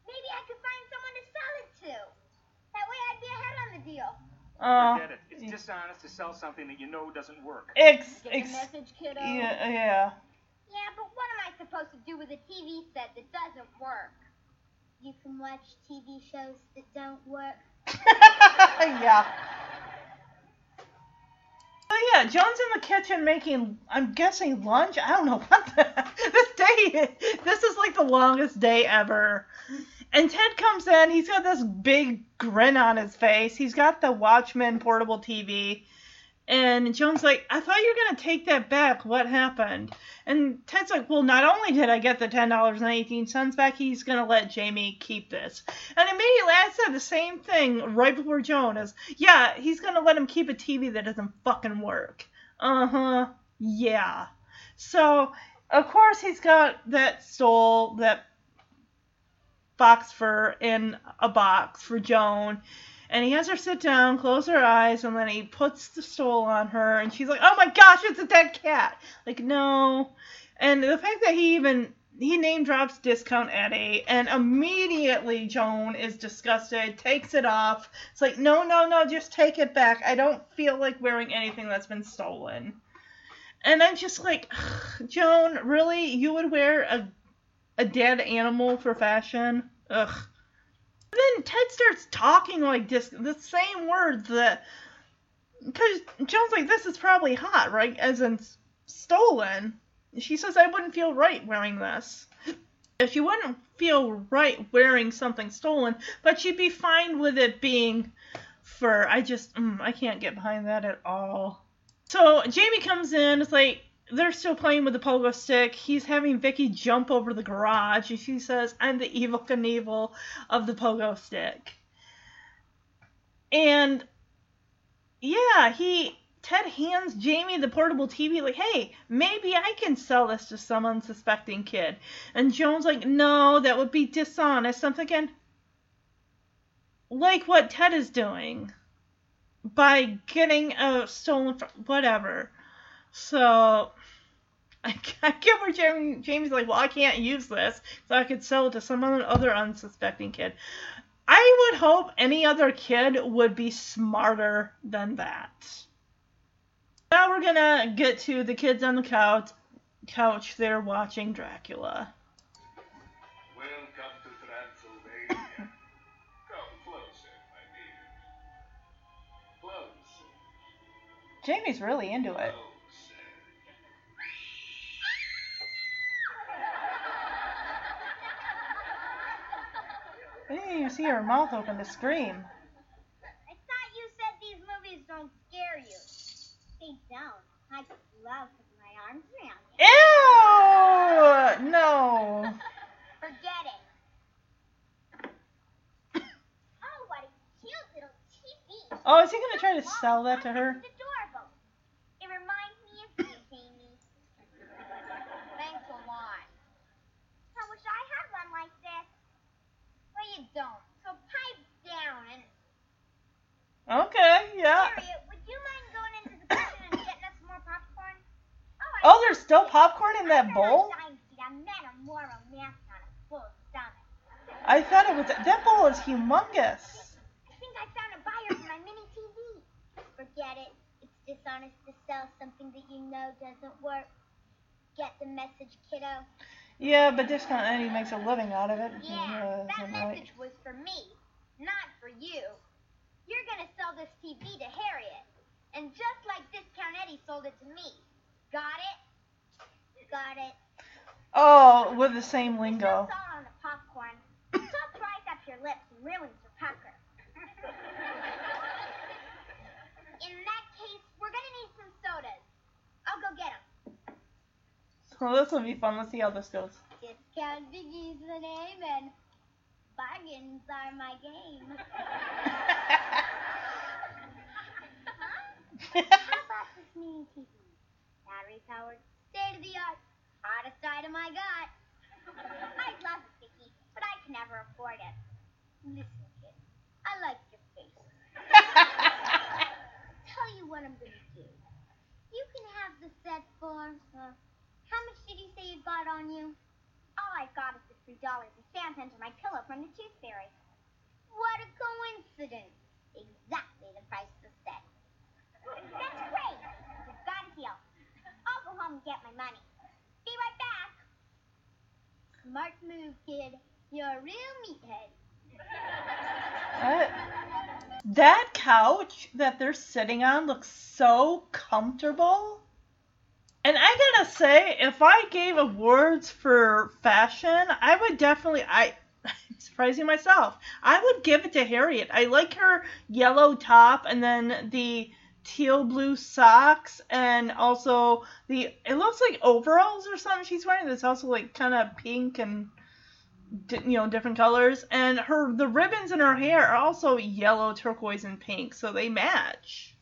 maybe I could find someone to sell it to. That way I'd be ahead on the deal. Uh, Forget it. It's dishonest to sell something that you know doesn't work. ex, Get the ex, message, kiddo? yeah, yeah. Yeah, but what am I supposed to do with a TV set that doesn't work? You can watch TV shows that don't work. yeah. Yeah, Joan's in the kitchen making, I'm guessing lunch. I don't know what the. This day, this is like the longest day ever. And Ted comes in. He's got this big grin on his face. He's got the Watchman portable TV. And Joan's like, I thought you were going to take that back. What happened? And Ted's like, Well, not only did I get the $10.18 back, he's going to let Jamie keep this. And immediately I said the same thing right before Joan is, Yeah, he's going to let him keep a TV that doesn't fucking work. Uh huh. Yeah. So, of course, he's got that stole, that box fur in a box for Joan. And he has her sit down, close her eyes, and then he puts the stole on her, and she's like, "Oh my gosh, it's a dead cat!" Like, no. And the fact that he even he name drops Discount Eddie, and immediately Joan is disgusted, takes it off. It's like, no, no, no, just take it back. I don't feel like wearing anything that's been stolen. And I'm just like, Joan, really? You would wear a a dead animal for fashion? Ugh. Then Ted starts talking like this, the same words that. Because Joan's like, this is probably hot, right? As in stolen. She says, I wouldn't feel right wearing this. If she wouldn't feel right wearing something stolen, but she'd be fine with it being fur. I just, mm, I can't get behind that at all. So Jamie comes in. It's like they're still playing with the pogo stick. He's having Vicki jump over the garage, and she says, "I'm the Evel Knievel of the pogo stick." And yeah, he Ted hands Jamie the portable TV, like, "Hey, maybe I can sell this to some unsuspecting kid." And Joan's like, "No, that would be dishonest." I'm thinking, like what Ted is doing by getting a stolen whatever. So I, I get where Jamie, Jamie's like, well, I can't use this, so I could sell it to some other, unsuspecting kid. I would hope any other kid would be smarter than that. Now we're gonna get to the kids on the couch. Couch, they're watching Dracula. Welcome to Transylvania. Come closer, my dear. Jamie's really into it. I didn't even see her mouth open to scream. I thought you said these movies don't scare you. They don't. I love putting my arms around you. Ew! No. Forget it. oh, what a cute little TV. Oh, is he gonna try to sell that to her? It's adorable. It reminds me of you, Jamie. Thanks a lot. I wish I had one like this. Well, you don't. So pipe down and Okay, yeah. Harriet, would you mind going into the kitchen and getting us more popcorn? Oh, I Oh, there's still popcorn in that bowl? dying to see a man of more romance on a full stomach. I thought it was that bowl is humongous. I think I found a buyer for my mini TV. Forget it. It's dishonest to sell something that you know doesn't work. Get the message, kiddo. Yeah, but Discount Eddie makes a living out of it. Yeah, that isn't right. was for me, not for you. You're gonna sell this TV to Harriet, and just like Discount Eddie sold it to me. Got it? Got it. Oh, with the same lingo. All on the popcorn. Salt dries up your lips and ruins your pucker. In that case, we're gonna need some sodas. I'll go get them. So this will be fun. Let's see how this goes. Discount Vicki's the name, and bargains are my game. How about this mini TV? Battery powered, state of the art, hottest item I got. I'd love it, Vicki, but I can never afford it. Listen, kid, I like your face. Tell you what I'm gonna do. You can have the set for. Uh, how much did you say you got on you? All I got is the dollars and stamped under my pillow from the tooth fairy. What a coincidence! Exactly the price the set. That's great. We've got a deal. I'll go home and get my money. Be right back. Smart move, kid. You're a real meathead. That couch that they're sitting on looks so comfortable. And I gotta say, if I gave awards for fashion, I would definitely I surprising myself. I would give it to Harriet. I like her yellow top and then the teal blue socks and also the it looks like overalls or something she's wearing that's also like kind of pink and you know different colors and her the ribbons in her hair are also yellow turquoise and pink so they match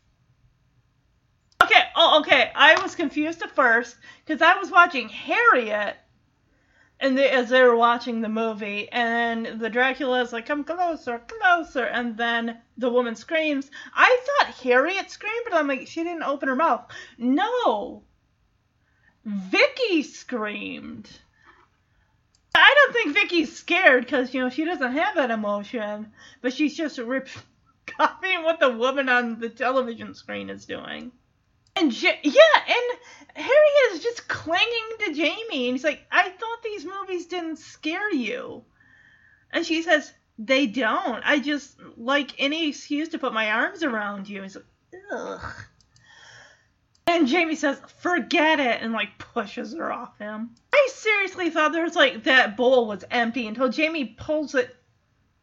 okay oh okay. I was confused at first because i was watching harriet and as they were watching the movie and the dracula is like come closer closer and then the woman screams. I thought harriet screamed but i'm like she didn't open her mouth. No. Vicki screamed. I don't think Vicki's scared because you know she doesn't have that emotion, but she's just rip- copying what the woman on the television screen is doing. And J- yeah, and Harry is just clinging to Jamie, and he's like, "I thought these movies didn't scare you," and she says, They don't. I just like any excuse to put my arms around you. He's like, ugh. And Jamie says, forget it, and like pushes her off him. I seriously thought there was like that bowl was empty until Jamie pulls it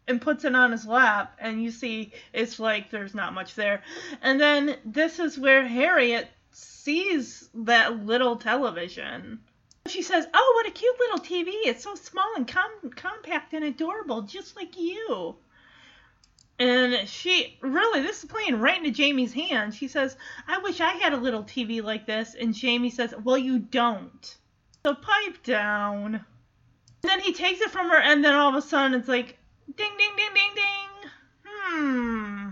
and puts it on his lap, and you see it's like there's not much there. And then this is where Harriet sees that little television. She says, "Oh, what a cute little TV! It's so small and com- compact and adorable, just like you." And she really, this is playing right into Jamie's hand. She says, "I wish I had a little TV like this." And Jamie says, "Well, you don't. So pipe down." And then he takes it from her, and then all of a sudden it's like, ding, ding, ding, ding, ding. Hmm.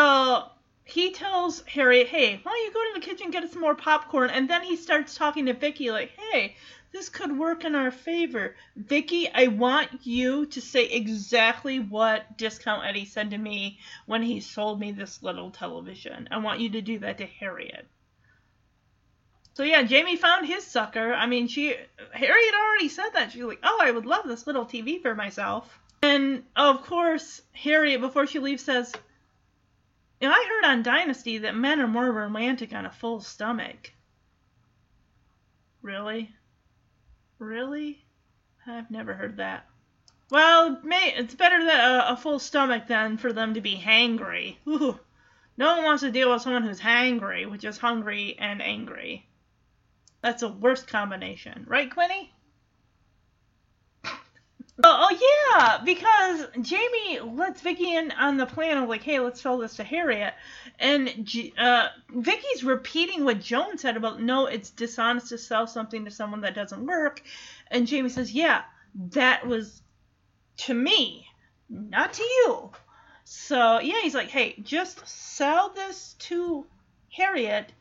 So he tells Harriet, hey, why don't you go to the kitchen and get us some more popcorn? And then he starts talking to Vicki like, hey, this could work in our favor. Vicki, I want you to say exactly what Discount Eddie said to me when he sold me this little television. I want you to do that to Harriet. So yeah, Jamie found his sucker. I mean, she Harriet already said that. She's like, "Oh, I would love this little TV for myself." And of course, Harriet, before she leaves, says, you know, I heard on Dynasty that men are more romantic on a full stomach. Really? Really? I've never heard that. Well, may, it's better than a, a full stomach than for them to be hangry. Ooh. No one wants to deal with someone who's hangry, which is hungry and angry. That's a worst combination, right, Quinny? Oh, oh yeah, because Jamie lets Vicki in on the plan of like, hey, let's sell this to Harriet, and G- uh, Vicki's repeating what Joan said about no, it's dishonest to sell something to someone that doesn't work, and Jamie says, yeah, that was to me, not to you. So yeah, he's like, hey, just sell this to Harriet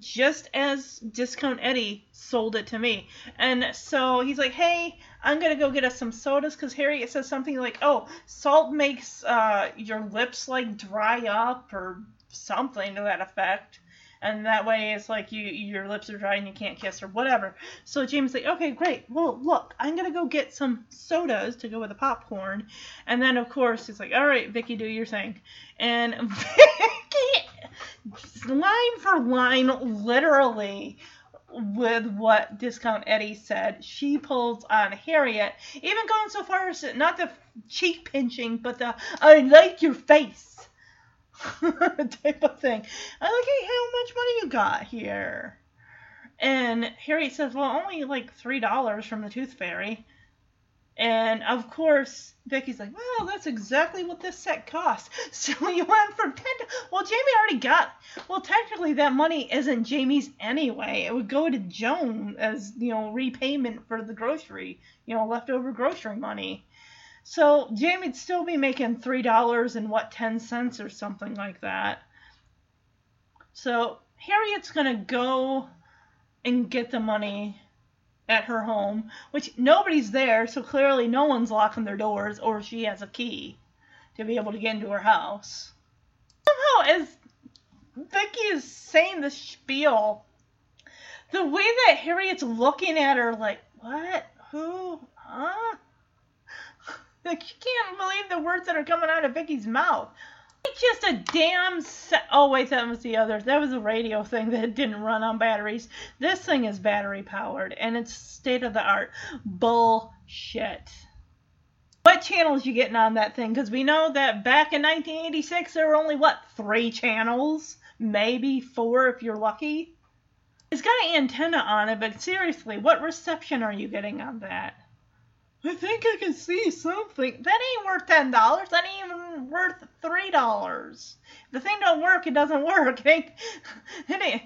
just as Discount Eddie sold it to me. And so he's like, hey, I'm going to go get us some sodas because Harriet says something like, oh, salt makes uh, your lips like dry up or something to that effect. And that way it's like you your lips are dry and you can't kiss or whatever. So James like, okay, great. Well, look, I'm gonna go get some sodas to go with the popcorn. And then of course he's like, all right, Vicki, do your thing. And Vicki, line for line, literally with what Discount Eddie said. She pulls on Harriet, even going so far as not the cheek pinching, but the I like your face type of thing. I like, hey, how much money you got here? And Harriet says, well, only like three dollars from the Tooth Fairy. And of course, Vicki's like, well, that's exactly what this set cost. So you went from ten. To, well, Jamie already got. Well, technically, that money isn't Jamie's anyway. It would go to Joan as you know repayment for the grocery, you know, leftover grocery money. So Jamie'd still be making three dollars and what ten cents or something like that. So Harriet's gonna go and get the money at her home, which nobody's there, so clearly no one's locking their doors, or she has a key to be able to get into her house. Somehow, as Vicki is saying the spiel, the way that Harriet's looking at her like, what? Who? Huh? Like, you can't believe the words that are coming out of Vicki's mouth. Just a damn. Se- oh wait, that was the other. That was a radio thing that didn't run on batteries. This thing is battery powered and it's state of the art. Bullshit. What channels you getting on that thing? Because we know that back in 1986 there were only what three channels, maybe four if you're lucky. It's got an antenna on it, but seriously, what reception are you getting on that? I think I can see something. That ain't worth ten dollars. That ain't even worth three dollars. The thing don't work, it doesn't work. It ain't. It ain't.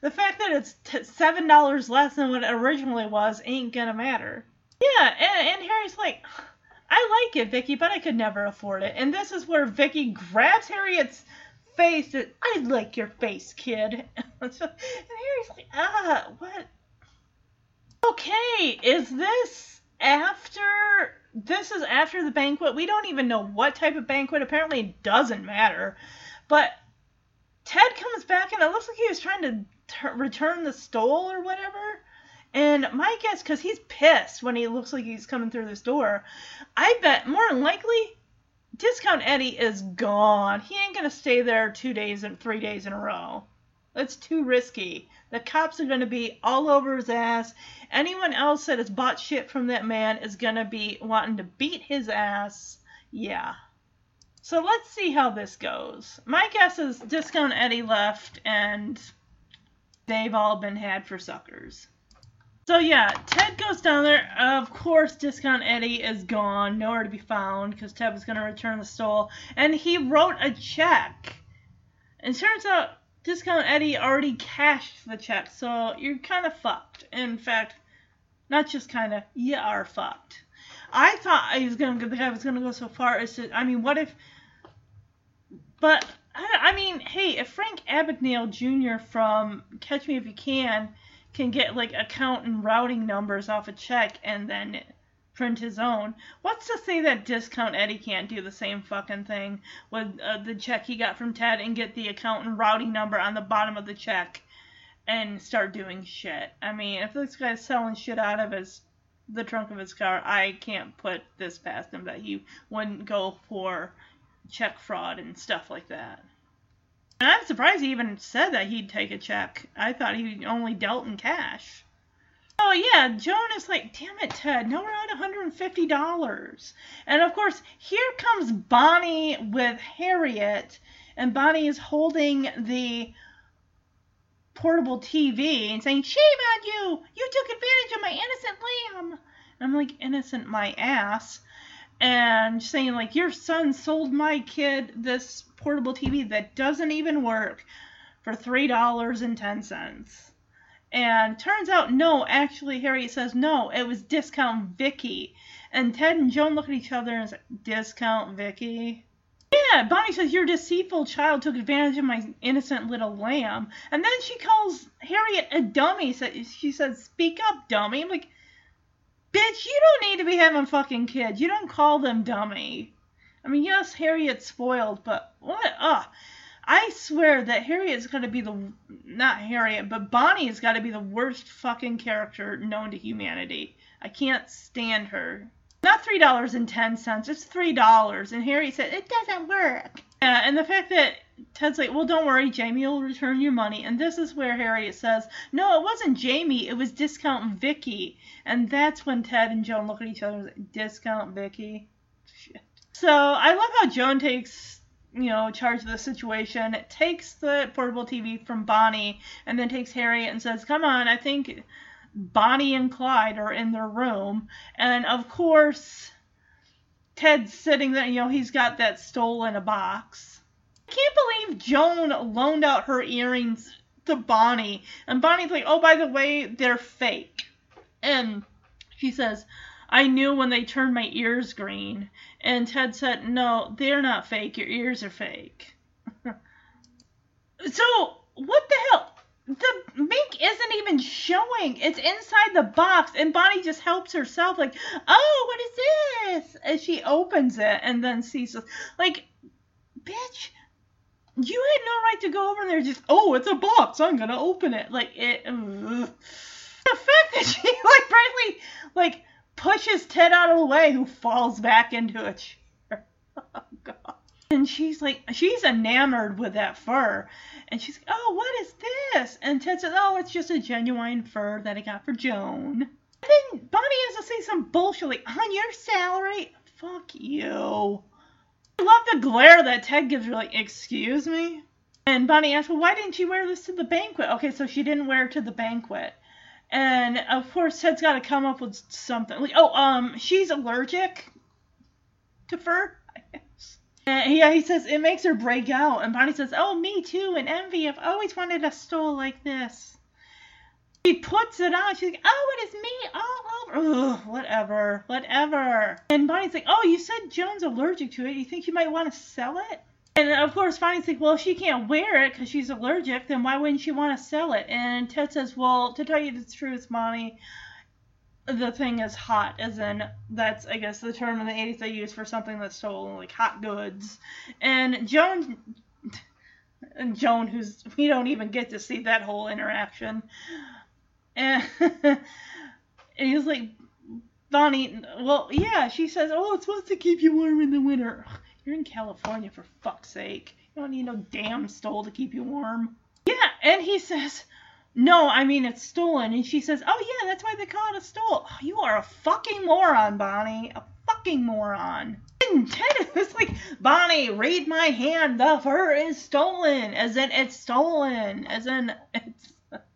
The fact that it's t- seven dollars less than what it originally was ain't gonna matter. Yeah, and, and Harry's like, I like it, Vicki, but I could never afford it. And this is where Vicki grabs Harriet's face. And, I like your face, kid. and Harry's like, ah, what? Okay, is this after this is after the banquet. We don't even know what type of banquet. Apparently, it doesn't matter. But Ted comes back, and it looks like he was trying to t- return the stole or whatever. And my guess, because he's pissed when he looks like he's coming through this door, I bet more than likely Discount Eddie is gone. He ain't gonna stay there two days and three days in a row. That's too risky. The cops are gonna be all over his ass. Anyone else that has bought shit from that man is gonna be wanting to beat his ass. Yeah. So let's see how this goes. My guess is Discount Eddie left and they've all been had for suckers. So yeah, Ted goes down there. Of course, Discount Eddie is gone, nowhere to be found, because Ted was going to return the stole. And he wrote a check. And turns out Discount Eddie already cashed the check, so you're kind of fucked. In fact, not just kind of, you are fucked. I thought I was gonna, the guy was gonna go so far as to, I mean, what if, but I, I mean, hey, if Frank Abagnale Jr. from Catch Me If You Can can get like account and routing numbers off a check and then print his own. What's to say that Discount Eddie can't do the same fucking thing with uh, the check he got from Ted and get the account and routing number on the bottom of the check and start doing shit? I mean, if this guy's selling shit out of his the trunk of his car, I can't put this past him that he wouldn't go for check fraud and stuff like that. And I'm surprised he even said that he'd take a check. I thought he only dealt in cash. Oh yeah, Joan is like, damn it, Ted, now we're at $150. And of course, here comes Bonnie with Harriet, and Bonnie is holding the portable TV and saying, Shame on you! You took advantage of my innocent lamb! And I'm like, innocent my ass. And saying, like, your son sold my kid this portable TV that doesn't even work for $3.10. And turns out, no, actually, Harriet says, no, it was Discount Vicki. And Ted and Joan look at each other and say, Discount Vicki? Yeah, Bonnie says, your deceitful child took advantage of my innocent little lamb. And then she calls Harriet a dummy. She says, speak up, dummy. I'm like, bitch, you don't need to be having fucking kids. You don't call them dummy. I mean, yes, Harriet's spoiled, but what? Ugh. I swear that Harriet's got to be the not Harriet, but Bonnie's got to be the worst fucking character known to humanity. I can't stand her. Not three dollars and ten cents, it's three dollars. And Harriet said it doesn't work. Yeah, and the fact that Ted's like, well, don't worry, Jamie will return your money. And this is where Harriet says, no, it wasn't Jamie, it was Discount Vicki. And that's when Ted and Joan look at each other and say, Discount Vicki. Shit. So I love how Joan takes, you know, charge of the situation, takes the portable TV from Bonnie, and then takes Harriet and says, "Come on, I think Bonnie and Clyde are in their room." And of course, Ted's sitting there. You know, he's got that stole in a box. I can't believe Joan loaned out her earrings to Bonnie, and Bonnie's like, "Oh, by the way, they're fake." And she says, I knew when they turned my ears green. And Ted said, No, they're not fake. Your ears are fake. so, what the hell? The mink isn't even showing. It's inside the box, and Bonnie just helps herself, like, oh, what is this? And she opens it and then sees, like, bitch, you had no right to go over there. Just, oh, it's a box. I'm gonna open it. Like it. Ugh. The fact that she like practically like pushes Ted out of the way, who falls back into a chair. oh, God. And she's like, she's enamored with that fur. And she's like, oh, what is this? And Ted says, oh, it's just a genuine fur that I got for Joan. And then Bonnie has to say some bullshit like, on your salary? Fuck you. I love the glare that Ted gives her, like, excuse me? And Bonnie asks, well, why didn't she wear this to the banquet? Okay, so she didn't wear it to the banquet. And of course, Ted's got to come up with something. Like, oh, um, she's allergic to fur. And yeah, he says it makes her break out. And Bonnie says, oh, me too. And Envy, I've always wanted a stole like this. She puts it on. She's like, oh, it is me all over. Ugh, whatever, whatever. And Bonnie's like, oh, you said Joan's allergic to it. You think you might want to sell it? And of course, Bonnie's like, well, if she can't wear it because she's allergic, then why wouldn't she want to sell it? And Ted says, well, to tell you the truth, Bonnie, the thing is hot, as in, that's, I guess, the term in the 80s they use for something that's stolen, like hot goods. And Joan, and Joan, who's, we don't even get to see that whole interaction. And, and he's like, Bonnie, well, yeah, she says, oh, it's supposed to keep you warm in the winter. You're in California, for fuck's sake. You don't need no damn stole to keep you warm. Yeah, and he says, no, I mean, it's stolen. And she says, oh, yeah, that's why they call it a stole. Oh, you are a fucking moron, Bonnie. A fucking moron. And Ted is like, Bonnie, read my hand. The fur is stolen. As in, it's stolen. As in, it's.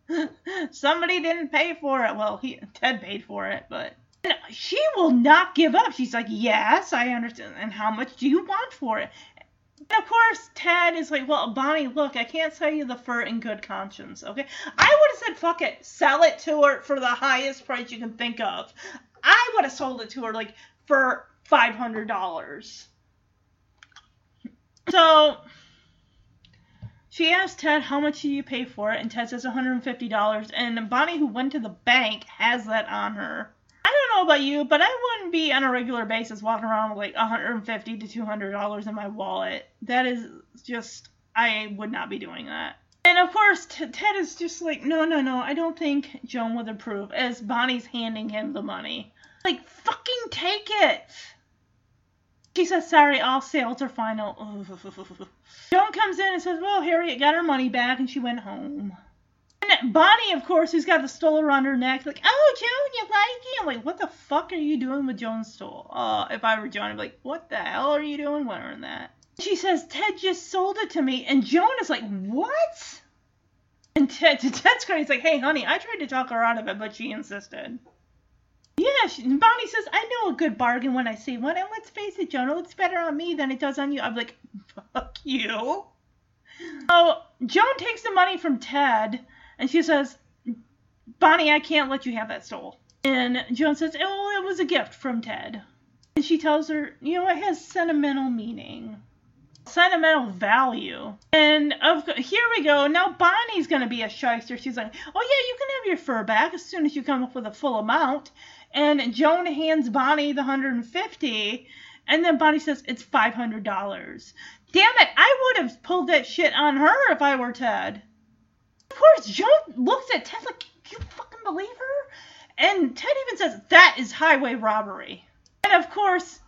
Somebody didn't pay for it. Well, he Ted paid for it, but she will not give up. She's like, "Yes, I understand. And how much do you want for it?" And of course, Ted is like, "Well, Bonnie, look, I can't sell you the fur in good conscience, okay? I would have said, fuck it, sell it to her for the highest price you can think of. I would have sold it to her like for five hundred dollars." So she asked Ted how much do you pay for it, and Ted says $150. And Bonnie, who went to the bank, has that on her. Don't know about you, but I wouldn't be on a regular basis walking around with like 150 to 200 dollars in my wallet. That is just I would not be doing that. And of course, Ted is just like, no, no, no, I don't think Joan would approve. As Bonnie's handing him the money, like, fucking take it. She says, sorry, all sales are final. Joan comes in and says, well, Harriet got her money back and she went home. Bonnie, of course, who's got the stole around her neck, like, oh, Joan, you like it? I'm like, what the fuck are you doing with Joan's stole? Uh, if I were Joan, I'd be like, what the hell are you doing wearing that? She says, Ted just sold it to me. And Joan is like, what? And Ted, Ted's crying. He's like, hey, honey, I tried to talk her out of it, but she insisted. Yeah, she, Bonnie says, I know a good bargain when I see one. And let's face it, Joan, it looks better on me than it does on you. I'm like, fuck you. So Joan takes the money from Ted and she says, Bonnie, I can't let you have that stole. And Joan says, oh, it was a gift from Ted. And she tells her, you know, it has sentimental meaning, sentimental value. And of here we go. Now Bonnie's gonna be a shyster. She's like, oh yeah, you can have your fur back as soon as you come up with a full amount. And Joan hands Bonnie the 150, and then Bonnie says it's $500. Damn it! I would have pulled that shit on her if I were Ted. Of course, Joan looks at Ted like, you fucking believe her? And Ted even says, that is highway robbery. And of course,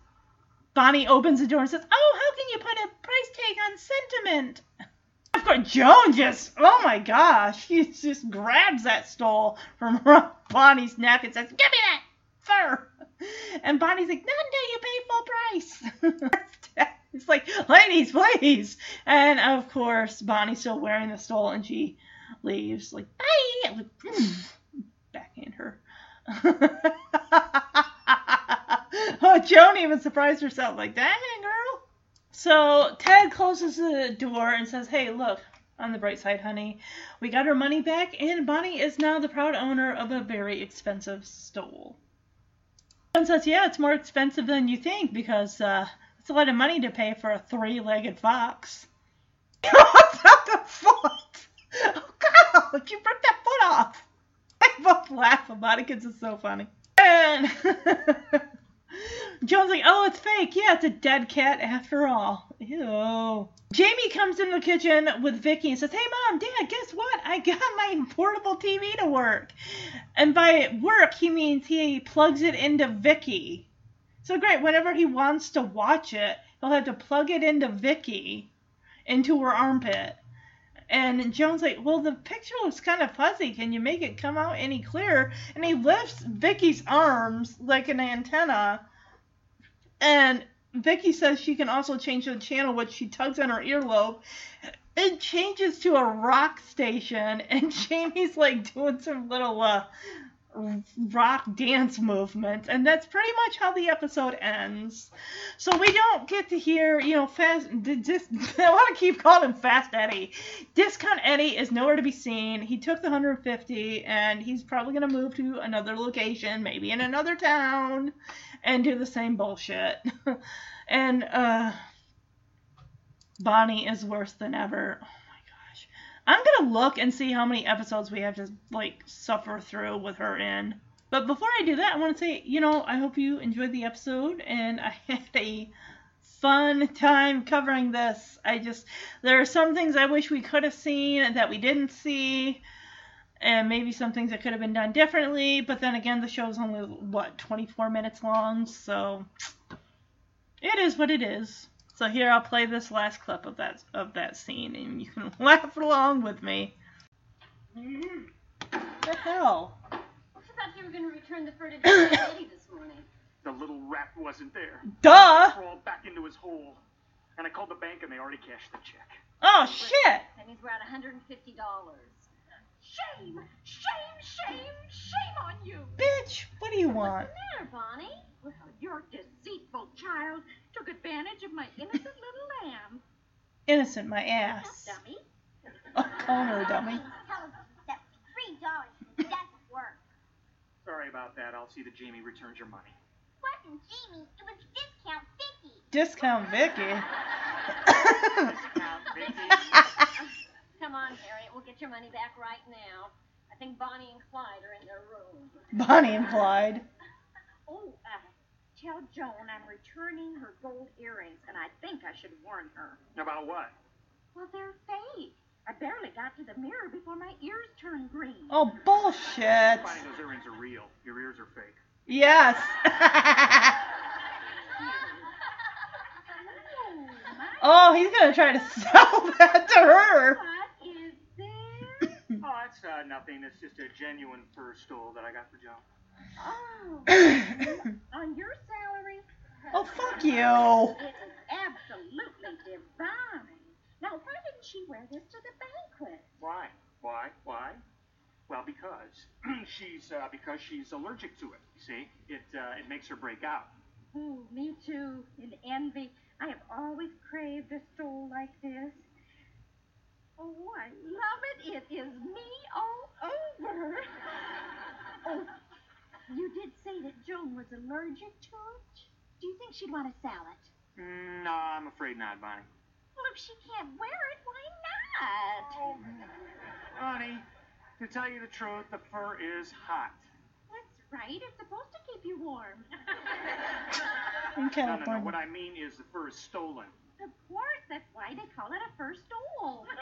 Bonnie opens the door and says, oh, how can you put a price tag on sentiment? Of course, Joan just, oh my gosh, she just grabs that stole from Bonnie's neck and says, give me that fur. And Bonnie's like, not until you pay full price. it's like, ladies, please. And of course, Bonnie's still wearing the stole and she leaves, like, bye! Like, backhand her. oh, Joan even surprised herself, like, dang, girl. So Ted closes the door and says, hey, look, on the bright side, honey, we got our money back, and Bonnie is now the proud owner of a very expensive stole. Joan says, yeah, it's more expensive than you think because uh, it's a lot of money to pay for a three-legged fox. What's up the foot? Oh God! You broke that foot off. I both laugh about it because it's so funny. And Joan's like, oh, it's fake. Yeah, it's a dead cat after all. Ew. Jamie comes in the kitchen with Vicki and says, hey, Mom, Dad, guess what? I got my portable TV to work. And by work, he means he plugs it into Vicki. So great, whenever he wants to watch it, he'll have to plug it into Vicki, into her armpit. And Joan's like, well, the picture looks kind of fuzzy. Can you make it come out any clearer? And he lifts Vicki's arms like an antenna. And Vicki says she can also change the channel, which she tugs on her earlobe. It changes to a rock station, and Jamie's like doing some little uh, rock dance movement, and that's pretty much how the episode ends. So we don't get to hear, you know, fast. Just I want to keep calling him Fast Eddie. Discount Eddie is nowhere to be seen. He took the 150, and he's probably gonna move to another location, maybe in another town, and do the same bullshit. and uh, Bonnie is worse than ever. I'm gonna look and see how many episodes we have to like suffer through with her in. But before I do that, I want to say, you know, I hope you enjoyed the episode and I had a fun time covering this. I just there are some things I wish we could have seen that we didn't see. and maybe some things that could have been done differently. But then again, the show's only what 24 minutes long, so it is what it is. So here I'll play this last clip of that of that scene, and you can laugh along with me. What The hell? I thought you were going to return the fur to Daddy Daddy this morning. The little rat wasn't there. Duh! Crawled back into his hole. And I called the bank and they already cashed the check. Oh shit! That means we're at $150. Shame, shame, shame, shame on you. Bitch, what do you want? What's the matter, Bonnie? Well, your deceitful child took advantage of my innocent little lamb. Innocent, my ass. Dummy. Oh, call her a dummy. Tell us that three dollars doesn't work. Sorry about that. I'll see that Jamie returns your money. Wasn't Jamie, it was discount Vicki. Discount Vicki. Discount Vicki. Come on, Harriet. We'll get your money back right now. I think Bonnie and Clyde are in their room. Bonnie and Clyde. Oh, uh, tell Joan I'm returning her gold earrings, and I think I should warn her. About what? Well, they're fake. I barely got to the mirror before my ears turned green. Oh, bullshit. Bonnie, those earrings are real. Your ears are fake. Yes. Oh, oh, he's gonna try to sell that to her. What is this? Oh, it's uh, nothing. It's just a genuine fur stole that I got for Joan. Oh, on your salary? oh, fuck you. It is absolutely divine. Now, why didn't she wear this to the banquet? Why? Why? Why? Well, because she's uh, because she's allergic to it. You see, it uh, it makes her break out. Oh, me too. In envy, I have always craved a stole like this. Oh, I love it. It is me all over. Oh, you did say that Joan was allergic to it? Do you think she'd want to sell it? Mm, no, I'm afraid not, Bonnie. Well, if she can't wear it, why not? Oh, Bonnie, to tell you the truth, the fur is hot. That's right. It's supposed to keep you warm. In No, no, no. California. What I mean is the fur is stolen. of course, that's why they call it a fur stole.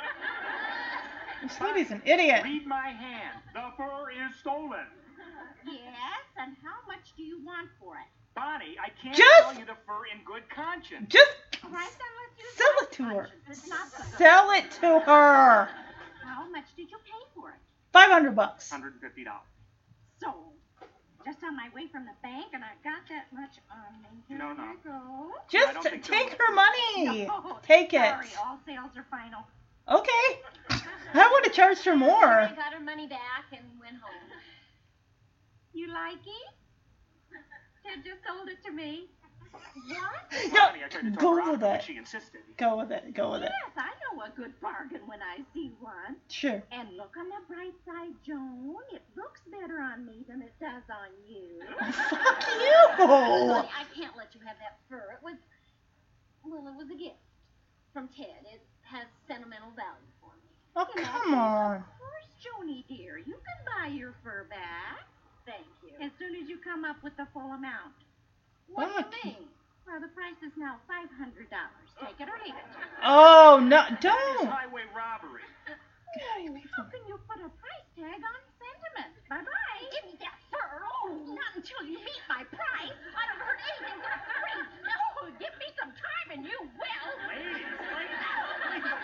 This lady's an idiot. Read my hand. The fur is stolen. Yes, and how much do you want for it? Bonnie, I can't Just- sell you the fur in good conscience. Just Price unless you Sell it to her. conscience. It's not so good. sell it to her. How much did you pay for it? 500 bucks. $150. Sold. Just on my way from the bank, and I got that much on me. Here No, no. you go. Just don't t- think so. take her money. No, Take it. Sorry, all sales are final. Okay. I would have charged her more. Harriet got her money back and went home. You like it? Ted just sold it to me. What? No, Bonnie, I tried to talk go her with of it, it. she insisted. Go with it. Go with it. Yes, I know a good bargain when I see one. Sure. And look on the bright side, Joan. It looks better on me than it does on you. Fuck you. Bonnie, I can't let you have that fur. It was, well, it was a gift from Ted. It has sentimental value for me. Oh, come on. Of course, Joni dear, you can buy your fur back Thank you. as soon as you come up with the full amount. What Fuck. do you mean? Well, the price is now five hundred dollars. Take it or leave it. Oh, no. Don't. highway robbery. How can you put a price tag on sentiment? Bye bye. Give me that fur. Oh, not until you meet my price. I don't heard anything for free. No, give me some time and you will. Ladies, ladies, ladies.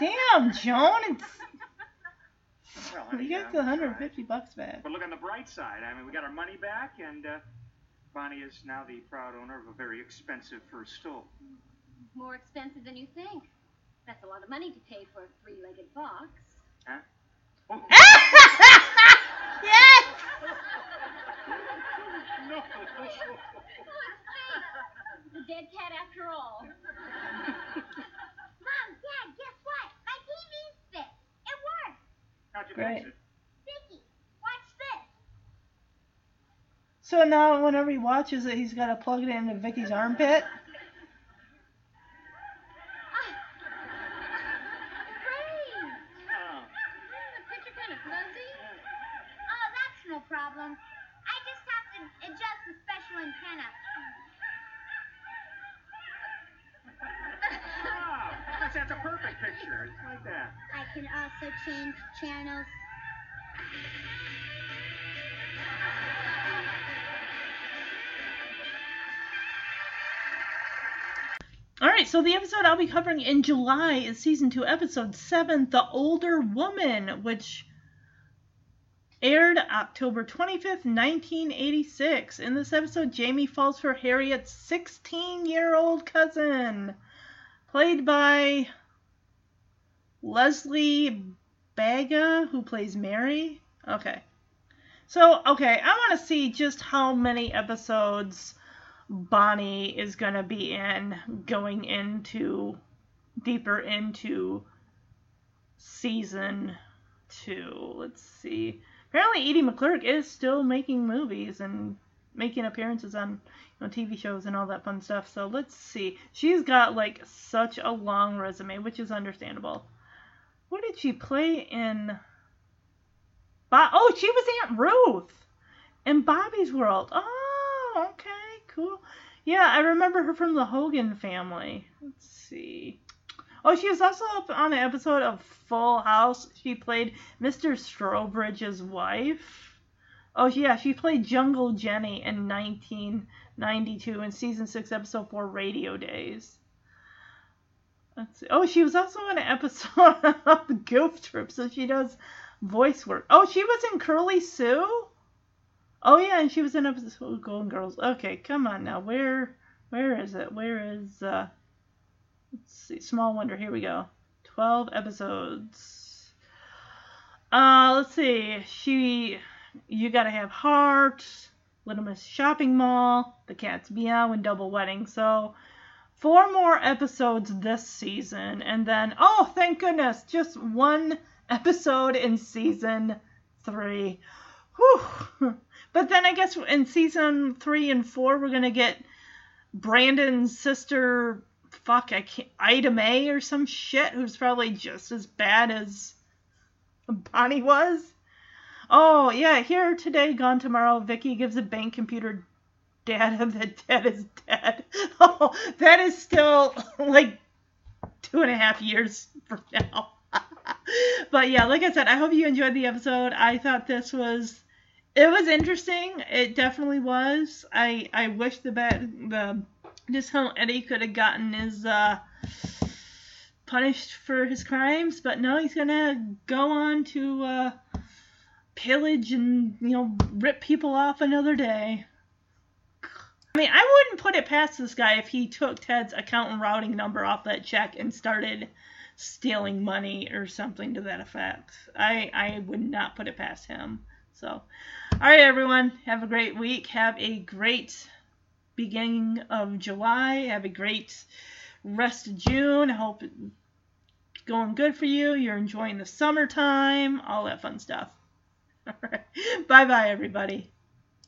Damn, Joan. It's, Well, honey, you yeah, got the 150 bucks back. But look on the bright side. I mean, we got our money back, and uh, Bonnie is now the proud owner of a very expensive fur stole. More expensive than you think. That's a lot of money to pay for a three-legged fox. Huh? Oh, yes. no. The dead cat after all. Mom, Dad, guess what? My TV's fixed. It works. How'd you Great. fix it? Vicki, watch this. So now, whenever he watches it, he's got to plug it into Vicki's armpit. Ah, great. Oh. The picture kind of fuzzy. Oh, that's no problem. I just have to adjust the special antenna. Wow, let's have to a perfect picture. It's like that. I can also change channels. All right, so the episode I'll be covering in July is season two, episode seven, The Older Woman, which aired October 25th, 1986. In this episode, Jamie falls for Harriet's 16 year old cousin, played by Leslie Baga, who plays Mary. Okay. So, okay, I want to see just how many episodes Bonnie is going to be in going into deeper into season two. Let's see. Apparently, Edie McClurg is still making movies and making appearances on know, TV shows and all that fun stuff. So let's see. She's got like such a long resume, which is understandable. What did she play in? Oh, she was Aunt Ruth in Bobby's World. Oh, okay cool. Yeah, I remember her from the Hogan family. Let's see. Oh, she was also up on an episode of Full House. She played Mr. Strobridge's wife. Oh, yeah, she played Jungle Jenny in 1992 in season 6, episode 4, Radio Days. Let's see. Oh, she was also in an episode of the Goof Troop, so she does voice work. Oh, she was in Curly Sue? Oh yeah, and she was in episode of Golden Girls. Okay, come on now. Where where is it? Where is uh let's see, Small Wonder, here we go. Twelve episodes. Uh let's see. She you gotta have heart, Little Miss Shopping Mall, The Cat's Meow, and Double Wedding. So four more episodes this season, and then oh thank goodness, just one episode in season three. Whew. But then I guess in season three and four, we're gonna get Brandon's sister. Fuck, I can't. Ida May or some shit, who's probably just as bad as Bonnie was. Oh yeah, here today, gone tomorrow. Vicki gives a bank computer data that dad is dead. Oh, that is still like two and a half years from now. but yeah, like I said, I hope you enjoyed the episode. I thought this was it was interesting. It definitely was. I I wish the bad the discount Eddie could have gotten his uh, punished for his crimes, but no, he's gonna go on to uh, pillage and you know rip people off another day. I mean, I wouldn't put it past this guy if he took Ted's account and routing number off that check and started stealing money or something to that effect. I I would not put it past him. So, all right, everyone, have a great week. Have a great beginning of July. Have a great rest of June. I hope it's going good for you. You're enjoying the summertime, all that fun stuff. All right. Bye bye, everybody.